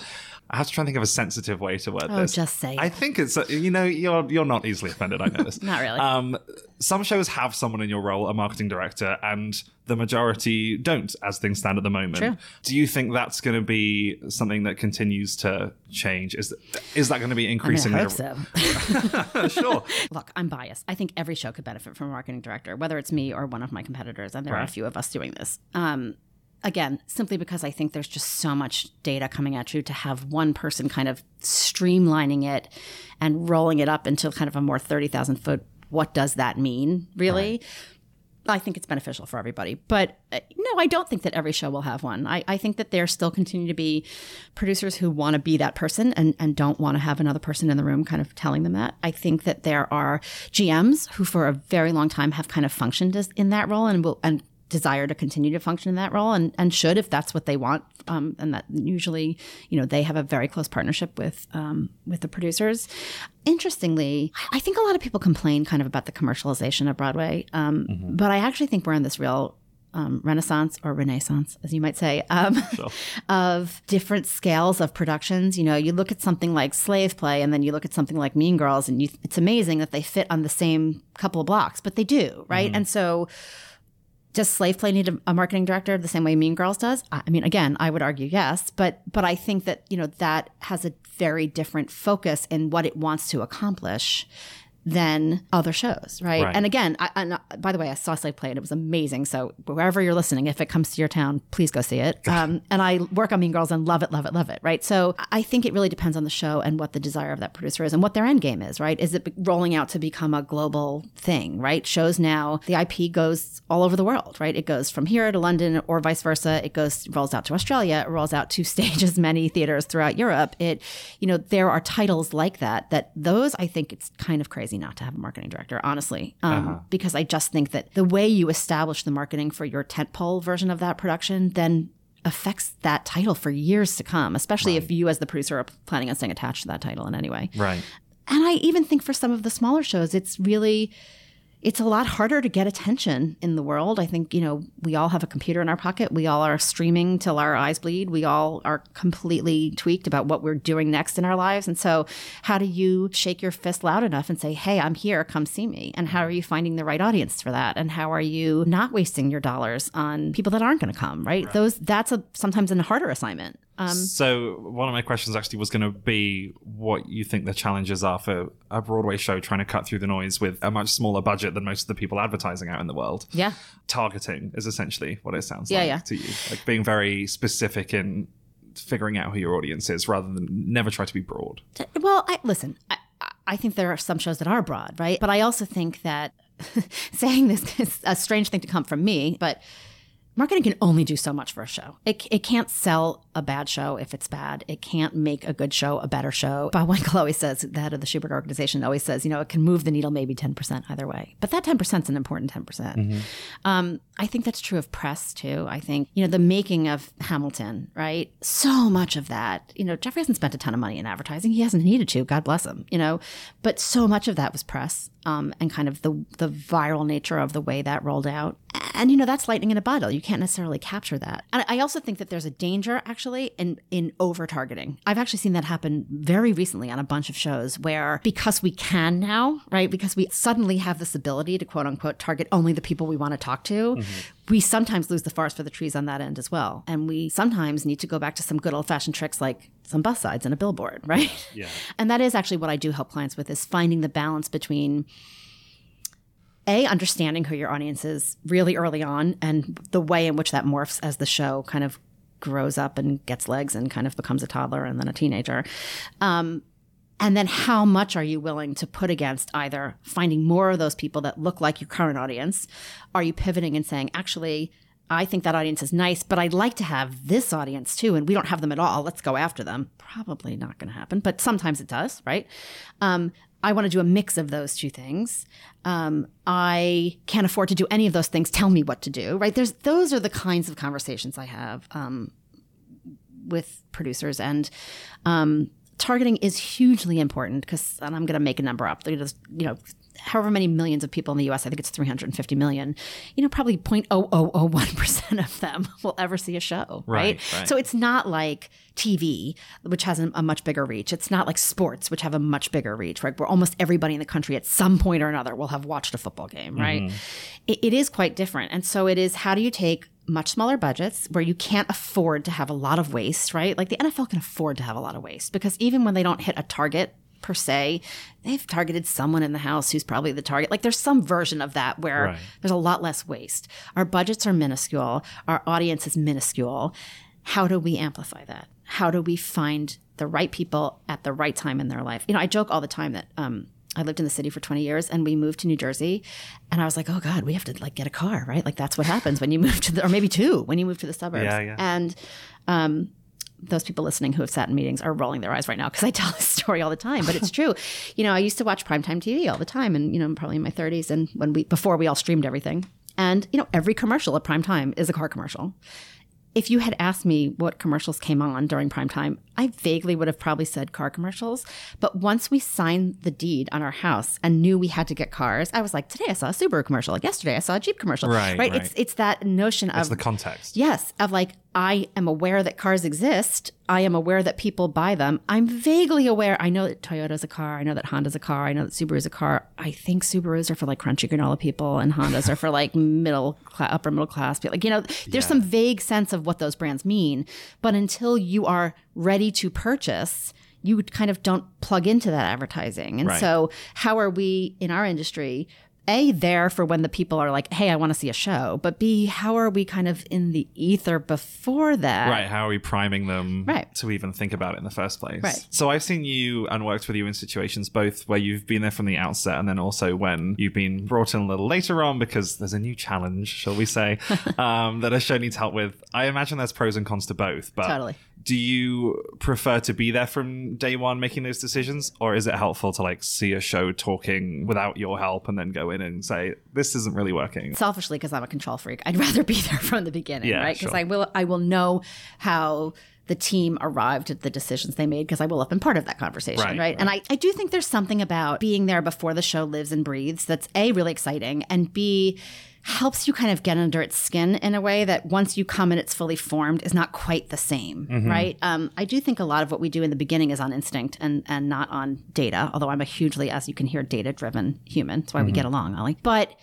I have to try and think of a sensitive way to word Oh, this. just say I think it's you know you're you're not easily offended. I know this. *laughs* Not really. Um, some shows have someone in your role, a marketing director, and the majority don't, as things stand at the moment. True. Do you think that's going to be something that continues to change? Is is that going to be I mean, increasing? I hope so. *laughs* *laughs* sure. Look, I'm biased. I think every show could benefit from a marketing director, whether it's me or one of my competitors, and there are a few of us doing this. Um, again, simply because I think there's just so much data coming at you to have one person kind of streamlining it and rolling it up into kind of a more 30,000 foot. What does that mean, really? I think it's beneficial for everybody. But uh, no, I don't think that every show will have one. I, I think that there still continue to be producers who want to be that person and, and don't want to have another person in the room kind of telling them that. I think that there are GMs who, for a very long time, have kind of functioned as, in that role and will and desire to continue to function in that role and, and should if that's what they want. Um, and that usually, you know, they have a very close partnership with um, with the producers. Interestingly, I think a lot of people complain kind of about the commercialization of Broadway, um, but I actually think we're in this real um, renaissance or renaissance, as you might say, um, *laughs* of different scales of productions. You know, you look at something like Slave Play, and then you look at something like Mean Girls, and you, it's amazing that they fit on the same couple of blocks, but they do, right? And so, does Slave Play need a, marketing director the same way Mean Girls does? I I mean, again, I would argue yes, but but I think that you know that has a very different focus in what it wants to accomplish than other shows, right? Right. And again, I, and by the way, I saw Slave Play and it was amazing. So wherever you're listening, if it comes to your town, please go see it. Um, and I work on Mean Girls and love it, love it, love it, right? So I think it really depends on the show and what the desire of that producer is and what their end game is, right? Is it rolling out to become a global thing, right? Shows now, the IP goes all over the world, right? It goes from here to London or vice versa. It goes rolls out to Australia. It rolls out to *laughs* stages, many theaters throughout Europe. It, you know, there are titles like that. That those, I think, it's kind of crazy not to have a marketing director, honestly, um, because I just think that the way you establish the marketing for your tentpole version of that production then affects that title for years to come, especially if you, as the producer, are planning on staying attached to that title in any way. Right. And I even think for some of the smaller shows, it's really it's a lot harder to get attention in the world. I think, you know, we all have a computer in our pocket. We all are streaming till our eyes bleed. We all are completely tweaked about what we're doing next in our lives. And so, how do you shake your fist loud enough and say, "Hey, I'm here, come see me?" And how are you finding the right audience for that? And how are you not wasting your dollars on people that aren't going to come, right? Those that's a sometimes a harder assignment. Um, so one of my questions actually was going to be what you think the challenges are for a Broadway show trying to cut through the noise with a much smaller budget than most of the people advertising out in the world. yeah. Targeting is essentially what it sounds Yeah, like yeah. to you, like being very specific in figuring out who your audience is rather than never try to be broad. Well, I, listen, I, I- I think there are some shows that are broad, right? But I also think that *laughs* saying this is a strange thing to come from me, but marketing can only do so much for a show. It, it can't sell a bad show if it's bad. It can't make a good show a better show. Bob Wankel always says, the head of the Shubert organization always says, you know, it can move the needle maybe 10% either way. But that 10% is an important 10%. percent Um, I think that's true of press too. I think, you know, the making of Hamilton, right? So much of that, you know, Jeffrey hasn't spent a ton of money in advertising. He hasn't needed to, God bless him, you know, but so much of that was press um, and kind of the, the viral nature of the way that rolled out. And, you know, that's lightning in a bottle. You can't necessarily capture that. And I also think that there's a danger actually in, in over targeting. I've actually seen that happen very recently on a bunch of shows where because we can now, right, because we suddenly have this ability to quote unquote target only the people we want to talk to, mm-hmm. we sometimes lose the forest for the trees on that end as well. And we sometimes need to go back to some good old fashioned tricks like some bus sides and a billboard, *laughs* right? Yeah. And that is actually what I do help clients with is finding the balance between a understanding who your audience is really early on and the way in which that morphs as the show kind of grows up and gets legs and kind of becomes a toddler and then a teenager um, and then how much are you willing to put against either finding more of those people that look like your current audience are you pivoting and saying actually I think that audience is nice, but I'd like to have this audience too, and we don't have them at all. Let's go after them. Probably not going to happen, but sometimes it does, right? Um, I want to do a mix of those two things. Um, I can't afford to do any of those things. Tell me what to do, right? There's those are the kinds of conversations I have um, with producers, and um, targeting is hugely important because, and I'm going to make a number up. You know, however many millions of people in the U.S. I think it's 350 million. You know, probably 0.0001 percent *laughs* of them *laughs* will ever see a show, right? Right, right. So it's not like TV, which has a, a much bigger reach. It's not like sports, which have a much bigger reach, right? Where almost everybody in the country at some point or another will have watched a football game, mm-hmm. right? It, it is quite different, and so it is. How do you take much smaller budgets where you can't afford to have a lot of waste, right? Like the NFL can afford to have a lot of waste because even when they don't hit a target per se, they've targeted someone in the house who's probably the target. Like there's some version of that where Right. there's a lot less waste. Our budgets are minuscule, our audience is minuscule. How do we amplify that? How do we find the right people at the right time in their life? You know, I joke all the time that um, I lived in the city for 20 years and we moved to New Jersey and I was like, oh God, we have to like get a car, right? Like that's what happens when you move to the, or maybe two, when you move to the suburbs. Yeah, yeah. And um, those people listening who have sat in meetings are rolling their eyes right now because I tell *laughs* this story all the time, but it's true. *laughs* you know, I used to watch primetime TV all the time and, you know, I'm probably in my 30s and when we, before we all streamed everything. And, you know, every commercial at prime time is a car commercial. If you had asked me what commercials came on during prime time, I vaguely would have probably said car commercials. But once we signed the deed on our house and knew we had to get cars, I was like, today I saw a Subaru commercial. Like yesterday I saw a Jeep commercial. Right, Right. right. It's it's that notion of the context. Yes, of like I am aware that cars exist. I am aware that people buy them. I'm vaguely aware. I know that Toyota's a car. I know that Honda's a car. I know that Subaru's a car. I think Subarus are for like crunchy granola people, and Hondas are for like *laughs* middle class, upper middle class people. Like you know, there's some vague sense of what those brands mean. But until you are ready to purchase. You kind of don't plug into that advertising. And Right. so, how are we in our industry a there for when the people are like hey i want to see a show but b how are we kind of in the ether before that Right, how are we priming them Right. to even think about it in the first place? Right. So I've seen you and worked with you in situations both where you've been there from the outset and then also when you've been brought in a little later on because there's a new challenge, shall we say, *laughs* um, that a show needs help with. I imagine there's pros and cons to both, but Totally. Do you prefer to be there from day one making those decisions or is it helpful to like see a show talking without your help and then go in and say this isn't really working? selfishly because i'm a control freak i'd rather be *laughs* there from the beginning Yeah, right because sure. i will i will know how the team arrived at the decisions they made because I will have been part of that conversation, Right, right? And I, I do think there's something about being there before the show lives and breathes that's A, really exciting, and B, helps you kind of get under its skin in a way that once you come and it's fully formed is not quite the same, right? Um, I do think a lot of what we do in the beginning is on instinct and, and not on data, although I'm a hugely, as you can hear, data driven human. That's why we get along, Ollie. But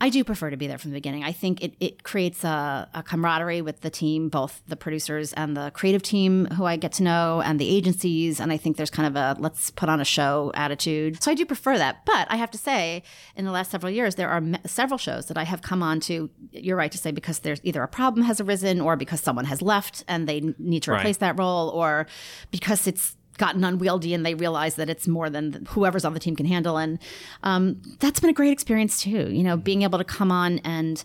I do prefer to be there from the beginning. I think it, it creates a, a, camaraderie with the team, both the producers and the creative team who I get to know and the agencies. And I think there's kind of a let's put on a show attitude. So I do prefer that. But I have to say, in the last several years, there are me- several shows that I have come on to, you're right to say, because there's either a problem has arisen or because someone has left and they need to replace right. that role or because it's gotten unwieldy and they realize that it's more than whoever's on the team can handle. And um, that's been a great experience too, you know, being able to come on and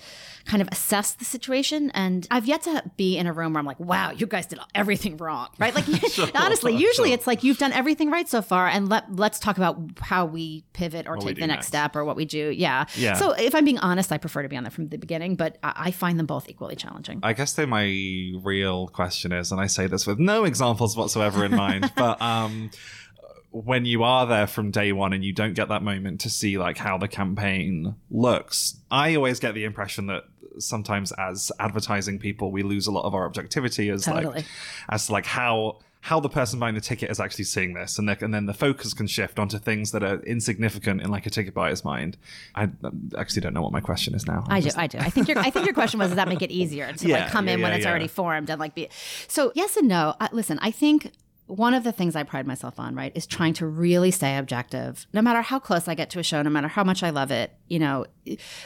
kind of assess the situation. And I've yet to be in a room where I'm like, wow, you guys did everything wrong, right? Like, *laughs* sure, *laughs* honestly, usually sure. it's like you've done everything right so far, and let let's talk about how we pivot or what take the next, next, step or what we do. Yeah. yeah. So if I'm being honest, I prefer to be on there from the beginning, but I find them both equally challenging. I guess though my real question is, and I say this with no examples whatsoever in mind, *laughs* but um when you are there from day one and you don't get that moment to see like how the campaign looks i always get the impression that sometimes as advertising people we lose a lot of our objectivity as totally. like as to like how how the person buying the ticket is actually seeing this. And, and then the focus can shift onto things that are insignificant in like a ticket buyer's mind. I actually don't know what my question is now. I'm i do i do. I think your i think your question was does that make it easier to *laughs* yeah, like come yeah, in when it's already formed and like be so yes and no. I, listen i think one of the things I pride myself on, right, is trying to really stay objective. No matter how close I get to a show, no matter how much I love it, you know,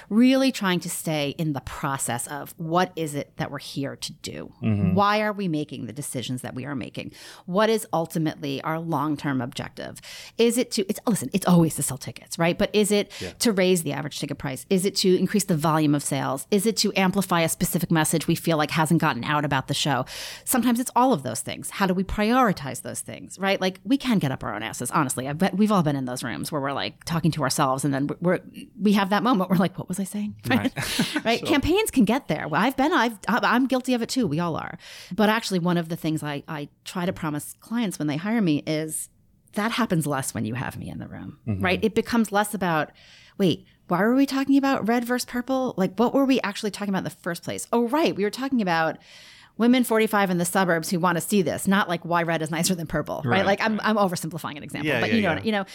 really trying to stay in the process of what is it that we're here to do? Mm-hmm. Why are we making the decisions that we are making? What is ultimately our long-term objective? Is it to it's listen, it's always to sell tickets, right? But is it yeah. to raise the average ticket price? Is it to increase the volume of sales? Is it to amplify a specific message we feel like hasn't gotten out about the show? Sometimes it's all of those things. How do we prioritize those things, right? Like we can get up our own asses. Honestly, I bet we've all been in those rooms where we're like talking to ourselves, and then we're we have that moment. We're like, what was I saying? *laughs* Right. right? *laughs* Sure. Campaigns can get there. Well, I've been. I've. I'm guilty of it too. We all are. But actually, one of the things I I try to promise clients when they hire me is that happens less when you have me in the room, mm-hmm. right? It becomes less about wait why were we talking about red versus purple? Like, what were we actually talking about in the first place? Oh, right. We were talking about women 45 in the suburbs who want to see this, not like why red is nicer than purple, right? right like I'm, I'm oversimplifying an example, yeah, but yeah, you know, yeah. you know,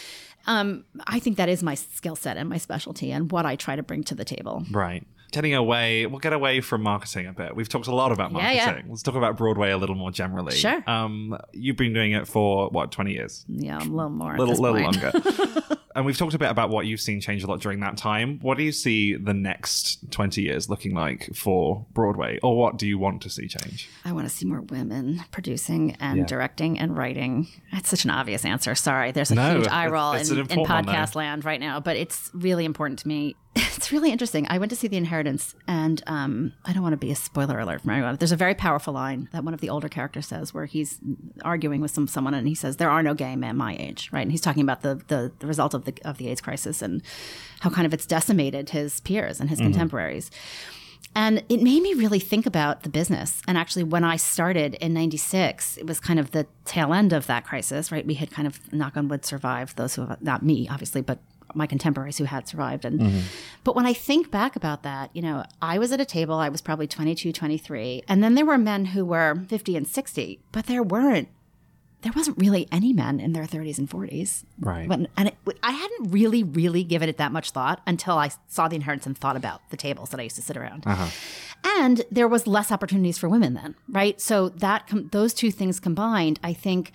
um, I think that is my skill set and my specialty and what I try to bring to the table. Right. Getting away, we'll get away from marketing a bit. We've talked a lot about marketing. Let's talk about Broadway a little more generally. Sure. Um, you've been doing it for what, 20 years? Yeah, a little more. Little, little longer. *laughs* and we've talked a bit about what you've seen change a lot during that time. What do you see the next 20 years looking like for Broadway, or what do you want to see change? I want to see more women producing and yeah. directing and writing. That's such an obvious answer. Sorry, there's a no, huge eye roll in, in podcast land right now, but it's really important to me it's really interesting. I went to see The Inheritance, and um, I don't want to be a spoiler alert for anyone. There's a very powerful line that one of the older characters says, where he's arguing with some someone, and he says, "There are no gay men my age," right? And he's talking about the the, the result of the of the AIDS crisis and how kind of it's decimated his peers and his mm-hmm. contemporaries. And it made me really think about the business. And actually, when I started in 96, it was kind of the tail end of that crisis, right? We had kind of, knock on wood, survived, those who, have, not me, obviously, but my contemporaries who had survived. And mm-hmm. but when I think back about that, you know, I was at a table, I was probably 22, 23, and then there were men who were 50 and 60, but there weren't there wasn't really any men in their 30s and 40s. Right. But, and it, I hadn't really, really given it that much thought until I saw the inheritance and thought about the tables that I used to sit around. Uh-huh. And there was less opportunities for women then, right? So that com- those two things combined, I think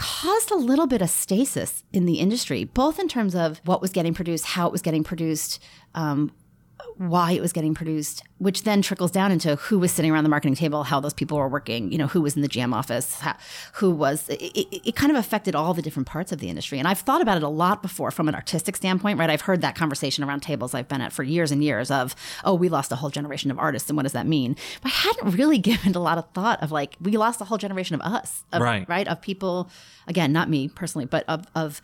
caused a little bit of stasis in the industry, both in terms of what was getting produced, how it was getting produced, um, why it was getting produced, which then trickles down into who was sitting around the marketing table, how those people were working, you know, who was in the GM office, how, who was, it, it, it, kind of affected all the different parts of the industry. And I've thought about it a lot before from an artistic standpoint, right? I've heard that conversation around tables I've been at for years and years of, oh, we lost a whole generation of artists and what does that mean? But I hadn't really *laughs* given a lot of thought of like, we lost a whole generation of us, of, right. right? Of people, again, not me personally, but of, of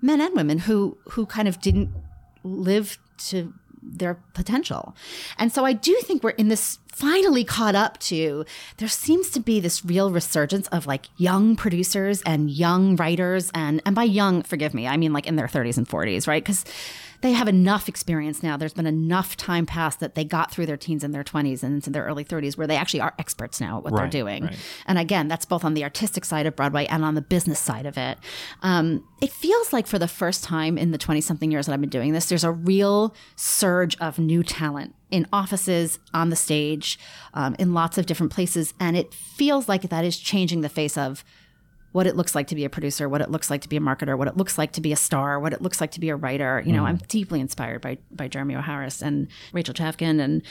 men and women who, who kind of didn't live to their potential. And so I do think we're in this finally caught up to there seems to be this real resurgence of like young producers and young writers and and by young forgive me I mean like in their 30s and 40s right cuz they have enough experience now. There's been enough time passed that they got through their teens and their 20s and into their early 30s where they actually are experts now at what they're doing. right. And again, that's both on the artistic side of Broadway and on the business side of it. Um, it feels like for the first time in the 20 something years that I've been doing this, there's a real surge of new talent in offices, on the stage, um, in lots of different places. And it feels like that is changing the face of what it looks like to be a producer, what it looks like to be a marketer, what it looks like to be a star, what it looks like to be a writer. You know, I'm mm. deeply inspired by by Jeremy O. Harris and Rachel Chavkin and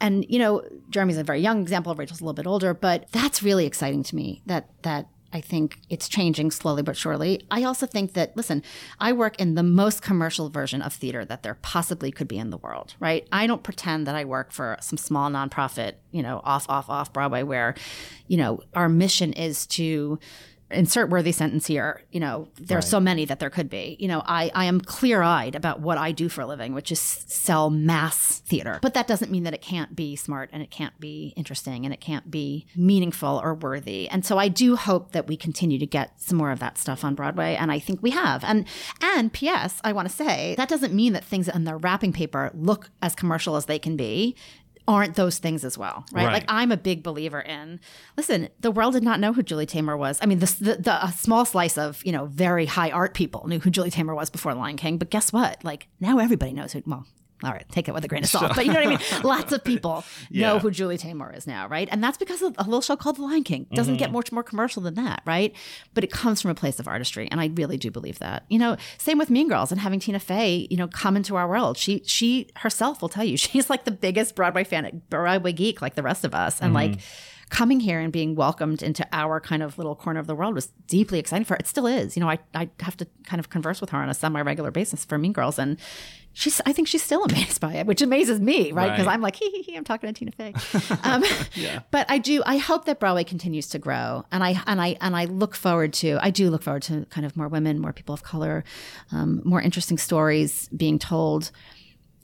and you know, Jeremy's a very young example, Rachel's a little bit older, but that's really exciting to me that that I think it's changing slowly but surely. I also think that, listen, I work in the most commercial version of theater that there possibly could be in the world, right? I don't pretend that I work for some small nonprofit, you know, off, off, off Broadway where, you know, our mission is to insert worthy sentence here you know there are so many that there could be. You know i i am clear-eyed about what i do for a living which is sell mass theater. But that doesn't mean that it can't be smart and it can't be interesting and it can't be meaningful or worthy. And so i do hope that we continue to get some more of that stuff on broadway and i think we have. And and ps i want to say that doesn't mean that things in the wrapping paper look as commercial as they can be aren't those things as well, right? Right. Like I'm a big believer in. Listen, the world did not know who Julie Taymor was. I mean, the, the, the a small slice of you know very high art people knew who Julie Taymor was before Lion King, but guess what? Like now everybody knows who. Well. All right, take it with a grain of salt. *laughs* But you know what I mean? Lots of people *laughs* know who Julie Taymor is now, right? And that's because of a little show called The Lion King. Doesn't Mm-hmm. get much more commercial than that, right? But it comes from a place of artistry, and I really do believe that. You know, same with Mean Girls and having Tina Fey, you know, come into our world. She she herself will tell you *laughs* she's like the biggest Broadway fan, Broadway geek, like the rest of us, and like coming here and being welcomed into our kind of little corner of the world was deeply exciting for her. It still is. You know, I, I have to kind of converse with her on a semi regular basis for Mean Girls. And she's, I think she's still *laughs* amazed by it, which amazes me, right? Because Right. I'm like, hee hee hee, I'm talking to Tina Fey. *laughs* Um, But I do, I hope that Broadway continues to grow. And I, and I, and I look forward to, I do look forward to kind of more women, more people of color, um, more interesting stories being told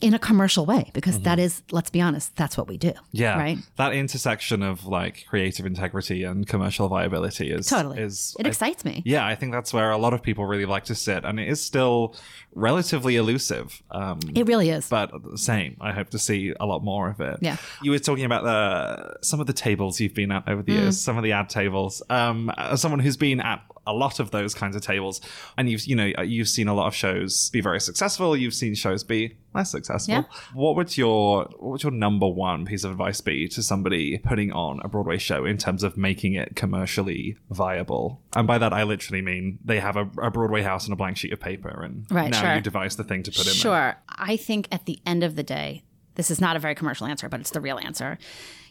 in a commercial way, because that is, let's be honest, that's what we do. Yeah, Right. That intersection of like creative integrity and commercial viability is Totally. is It excites me. Yeah, I think that's where a lot of people really like to sit, and it is still relatively elusive. Um, It really is. but same. I hope to see a lot more of it. Yeah. You were talking about the some of the tables you've been at over the Mm. years, some of the ad tables. Um, as someone who's been at a lot of those kinds of tables, and you've you know uh, you've seen a lot of shows be very successful. You've seen shows be less successful. Yeah. What would your what would your number one piece of advice be to somebody putting on a Broadway show in terms of making it commercially viable? And by that, I literally mean they have a, a Broadway house and a blank sheet of paper, and Right, now sure. you devise the thing to put in there. Sure. I think at the end of the day, this is not a very commercial answer, but it's the real answer.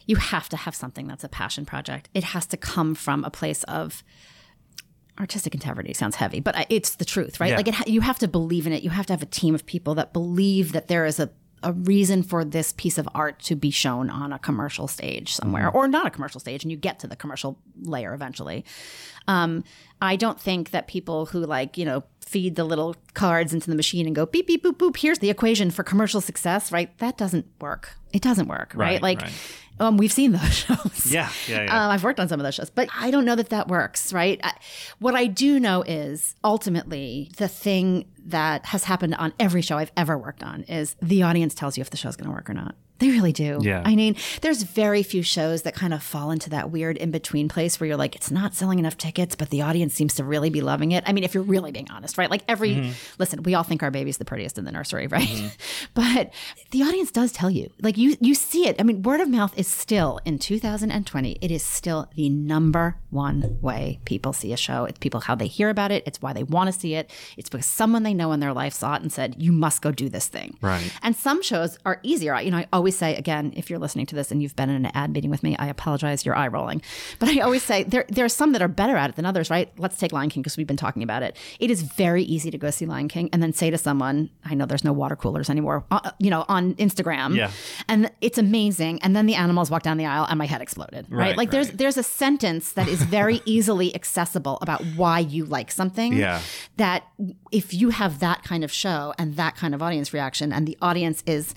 You have to have something that's a passion project. It has to come from a place of artistic integrity. Sounds heavy, but it's the truth, right? Yeah. Like it, you have to believe in it. You have to have a team of people that believe that there is a a reason for this piece of art to be shown on a commercial stage somewhere or not a commercial stage and you get to the commercial layer eventually um, I don't think that people who like, you know, feed the little cards into the machine and go beep, beep, boop, boop, here's the equation for commercial success, right? That doesn't work. It doesn't work, right? Right, like, right. Um, we've seen those *laughs* shows. Yeah, yeah, yeah. Um, I've worked on some of those shows, but I don't know that that works, right? I, what I do know is ultimately the thing that has happened on every show I've ever worked on is the audience tells you if the show's going to work or not. They really do. Yeah. I mean, there's very few shows that kind of fall into that weird in between place where you're like, it's not selling enough tickets, but the audience seems to really be loving it. I mean, if you're really being honest, right? Like every, Mm-hmm. listen, we all think our baby's the prettiest in the nursery, right? *laughs* but the audience does tell you, like you, you see it. I mean, word of mouth is still in 2020, it is still the number one way people see a show. It's people how they hear about it. It's why they want to see it. It's because someone they know in their life saw it and said, you must go do this thing. Right. And some shows are easier. You know, I always say again, if you're listening to this and you've been in an ad meeting with me, I apologize. You're eye rolling, but I always say there there are some that are better at it than others. Right? Let's take Lion King because we've been talking about it. It is very easy to go see Lion King and then say to someone, "I know there's no water coolers anymore." Uh, you know, on Instagram. Yeah. And it's amazing. And then the animals walk down the aisle and my head exploded. Right. Right, like there's there's a sentence that is very *laughs* easily accessible about why you like something Yeah. that if you have that kind of show and that kind of audience reaction and the audience is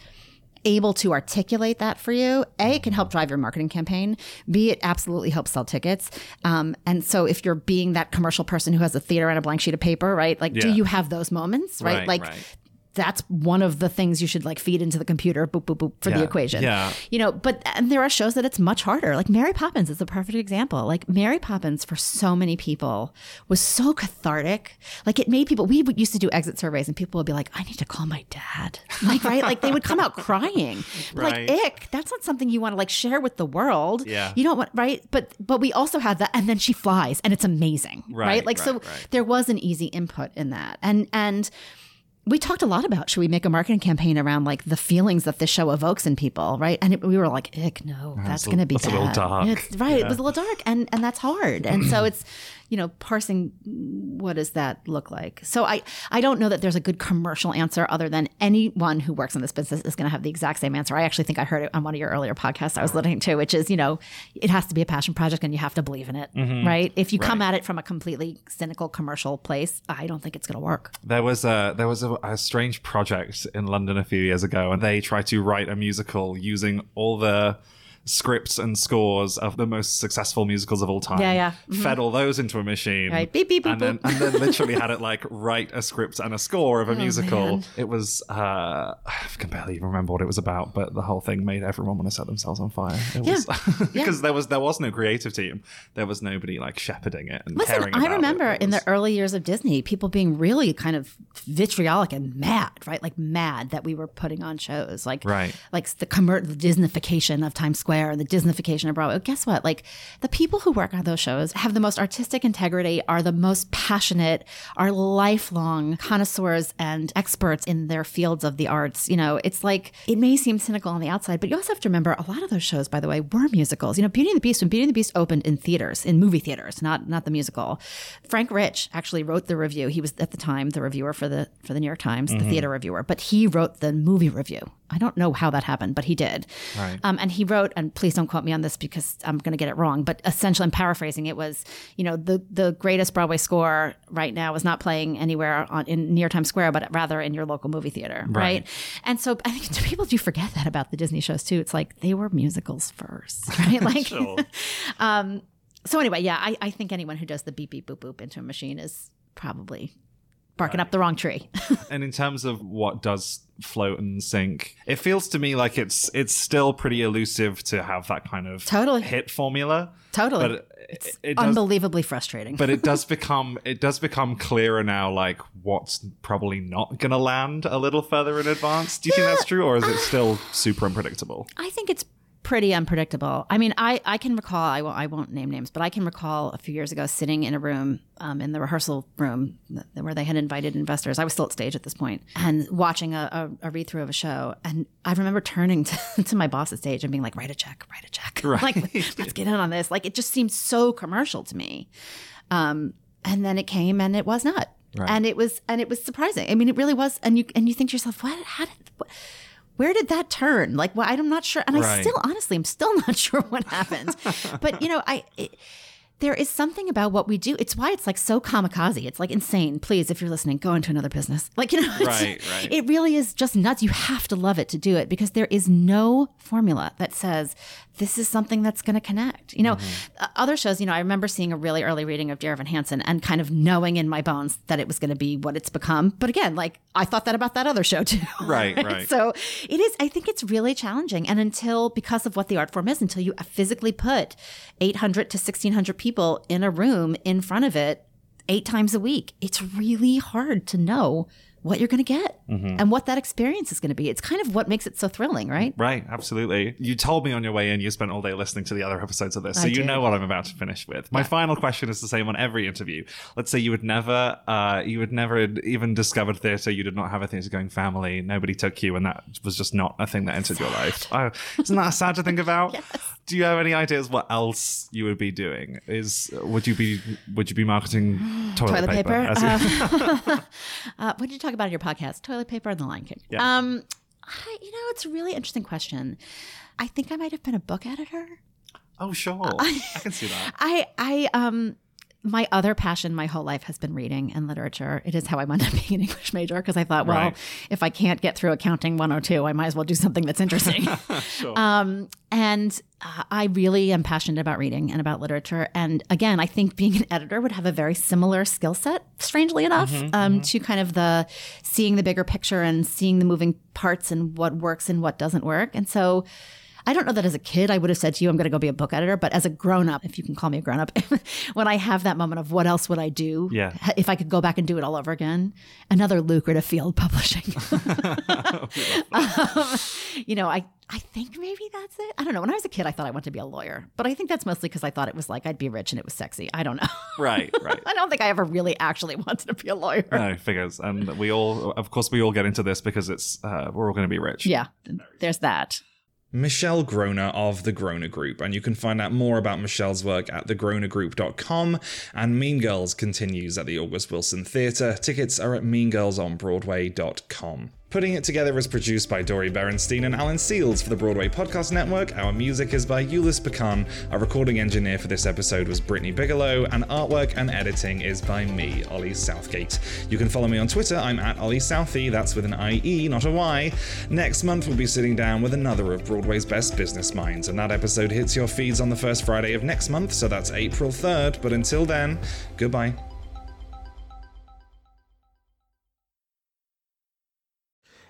able to articulate that for you a it can help drive your marketing campaign. B it absolutely helps sell tickets. Um, and so if you're being that commercial person who has a theater and a blank sheet of paper right like do you have those moments right, Right, like right. That's one of the things you should like feed into the computer, boop, boop, boop, for the equation. Yeah. You know, but and there are shows that it's much harder. Like Mary Poppins is a perfect example. Like Mary Poppins for so many people was so cathartic. Like it made people, we used to do exit surveys and people would be like, I need to call my dad. Like, right? Like they would come out *laughs* crying. Right. Like, ick, that's not something you want to like share with the world. Yeah. You don't want, right? But, but we also had that. And then she flies and it's amazing. Right. Right, Like, so right, right. there was an easy input in that. And, and, we talked a lot about should we make a marketing campaign around like the feelings that this show evokes in people, right? And it, we were like, ick, no, that's a- going to be that's a little dark. It's right. It was a little dark, and and that's hard. And so *clears throat* it's, you know, parsing what does that look like. So I I don't know that there's a good commercial answer other than anyone who works in this business is going to have the exact same answer. I actually think I heard it on one of your earlier podcasts I was listening to, which is you know, it has to be a passion project and you have to believe in it, Mm-hmm. right? If you come at it from a completely cynical commercial place, I don't think it's going to work. There was a there was a, a strange project in London a few years ago, and they tried to write a musical using all the scripts and scores of the most successful musicals of all time. Yeah, yeah. Mhm. Fed all those into a machine. Right. Beep, beep, boop, and then and *laughs* then literally had it like write a script and a score of a musical. Oh, man. It was uh *sighs* I can barely even remember what it was about, but the whole thing made everyone want to set themselves on fire. It Yeah. was because *laughs* Yeah. there was there was no creative team. There was nobody like shepherding it and Listen, caring I about it. remember It in the early years of Disney, people being really kind of vitriolic and mad, right? Like mad that we were putting on shows, like Right. like the commer- the Disneyfication of Times Square and the Disneyfication of Broadway. Guess what? Like the people who work on those shows have the most artistic integrity, are the most passionate, are lifelong connoisseurs and experts in their fields of the arts. You know, it's like it may seem cynical on the outside, but you also have to remember a lot of those shows, by the way, were musicals. You know, Beauty and the Beast when Beauty and the Beast opened in theaters, in movie theaters, not not the musical. Frank Rich actually wrote the review. He was at the time the reviewer for the for the New York Times, the mm-hmm. theater reviewer, but he wrote the movie review. I don't know how that happened, but he did. Right. Um, and he wrote, and please don't quote me on this because I'm going to get it wrong, but essentially, I'm paraphrasing. It was, you know, the the greatest Broadway score right now is not playing anywhere on in near Times Square, but rather in your local movie theater, right? And so I think people do forget that about the Disney shows too. It's like they were musicals first, *laughs* right? Like, *laughs* um, so anyway, yeah, I, I think anyone who does the beep beep boop boop into a machine is probably barking up the wrong tree. *laughs* and in terms of what does float and sink it feels to me like it's it's still pretty elusive to have that kind of Totally. hit formula Totally. but it, it does Unbelievably frustrating. but it does *laughs* become it does become clearer now like what's probably not gonna land a little further in advance do you think that's true or is it still super unpredictable I think it's pretty unpredictable. I mean, I, I can recall, I won't, I won't name names, but I can recall a few years ago sitting in a room, um, in the rehearsal room where they had invited investors. I was still at stage at this point and watching a, a, a read through of a show. And I remember turning *laughs* to, to my boss at stage and being like, write a check, write a check. *laughs* like, *laughs* let's get in on this. Like, it just seemed so commercial to me. Um, and then it came and it was not. And it was, and it was surprising. I mean, it really was. And you, and you think to yourself, what, how did, what, where did that turn? Like, well, I'm not sure. And I still, honestly, I'm still *laughs* not sure what happened. but, you know, I, it, there is something about what we do. It's why it's like so kamikaze. It's like insane. Please, if you're listening, go into another business. *laughs* Like, you know, Right, right. it really is just nuts. You have to love it to do it because there is no formula that says this is something that's going to connect. You know, Mm-hmm. other shows, you know, I remember seeing a really early reading of Dear Evan Hansen and kind of knowing in my bones that it was going to be what it's become. But again, like I thought that about that other show too. *laughs* Right, *laughs* right. So it is, I think it's really challenging. And until, because of what the art form is, until you physically put 800 to 1600 people in a room in front of it eight times a week, it's really hard to know what you're going to get Mm-hmm. and what that experience is going to be. It's kind of what makes it so thrilling, right? Right, absolutely. You told me on your way in you spent all day listening to the other episodes of this, so I you did. know what I'm about to finish with. My final question is the same on every interview. Let's say you would never, uh, you would never even discovered theatre. You did not have a theatre going family. Nobody took you, and that was just not a thing that entered your life. Oh, isn't that sad to think about? *laughs* Do you have any ideas what else you would be doing? Is would you be would you be marketing *gasps* toilet, Toilet paper. as you- *laughs* *laughs* Uh, what did you talk about in your podcast? Toilet paper and the Lion King. Yeah. Um, I, you know, it's a really interesting question. I think I might have been a book editor. oh, sure, *laughs* I can see that. I I um my other passion my whole life has been reading and literature. It is how I wound up *laughs* being an English major because I thought, well, Right. if I can't get through accounting 102, I might as well do something that's interesting. *laughs* um, and uh, I really am passionate about reading and about literature. And again, I think being an editor would have a very similar skill set, strangely enough, um, to kind of the seeing the bigger picture and seeing the moving parts and what works and what doesn't work. And so I don't know that as a kid I would have said to you, I'm going to go be a book editor, but as a grown up, if you can call me a grown up, *laughs* when I have that moment of what else would I do Yeah. if I could go back and do it all over again, another lucrative field *laughs* publishing. *laughs* um, you know, I, I think maybe that's it. I don't know. When I was a kid, I thought I wanted to be a lawyer, but I think that's mostly because I thought it was like I'd be rich and it was sexy. I don't know. Right, right. I don't think I ever really actually wanted to be a lawyer. No, figures. And we all, of course, we all get into this because it's, uh, we're all going to be rich. Yeah, there's that. Michelle Groner of the Groner Group, and you can find out more about Michelle's work at thegronergroup.com. And Mean Girls continues at the August Wilson Theatre. Tickets are at meangirlsonbroadway.com. Putting It Together is produced by Dori Berinstein and Alan Seales for the Broadway Podcast Network. Our music is by Euless Pecan. Our recording engineer for this episode was Brittany Bigelow, and artwork and editing is by me, Ollie Southgate. You can follow me on Twitter. I'm at Ollie Southie. That's with an IE, not a Y. Next month, we'll be sitting down with another of Broadway's best business minds, and that episode hits your feeds on the first Friday of next month, so that's April 3rd. But until then, goodbye.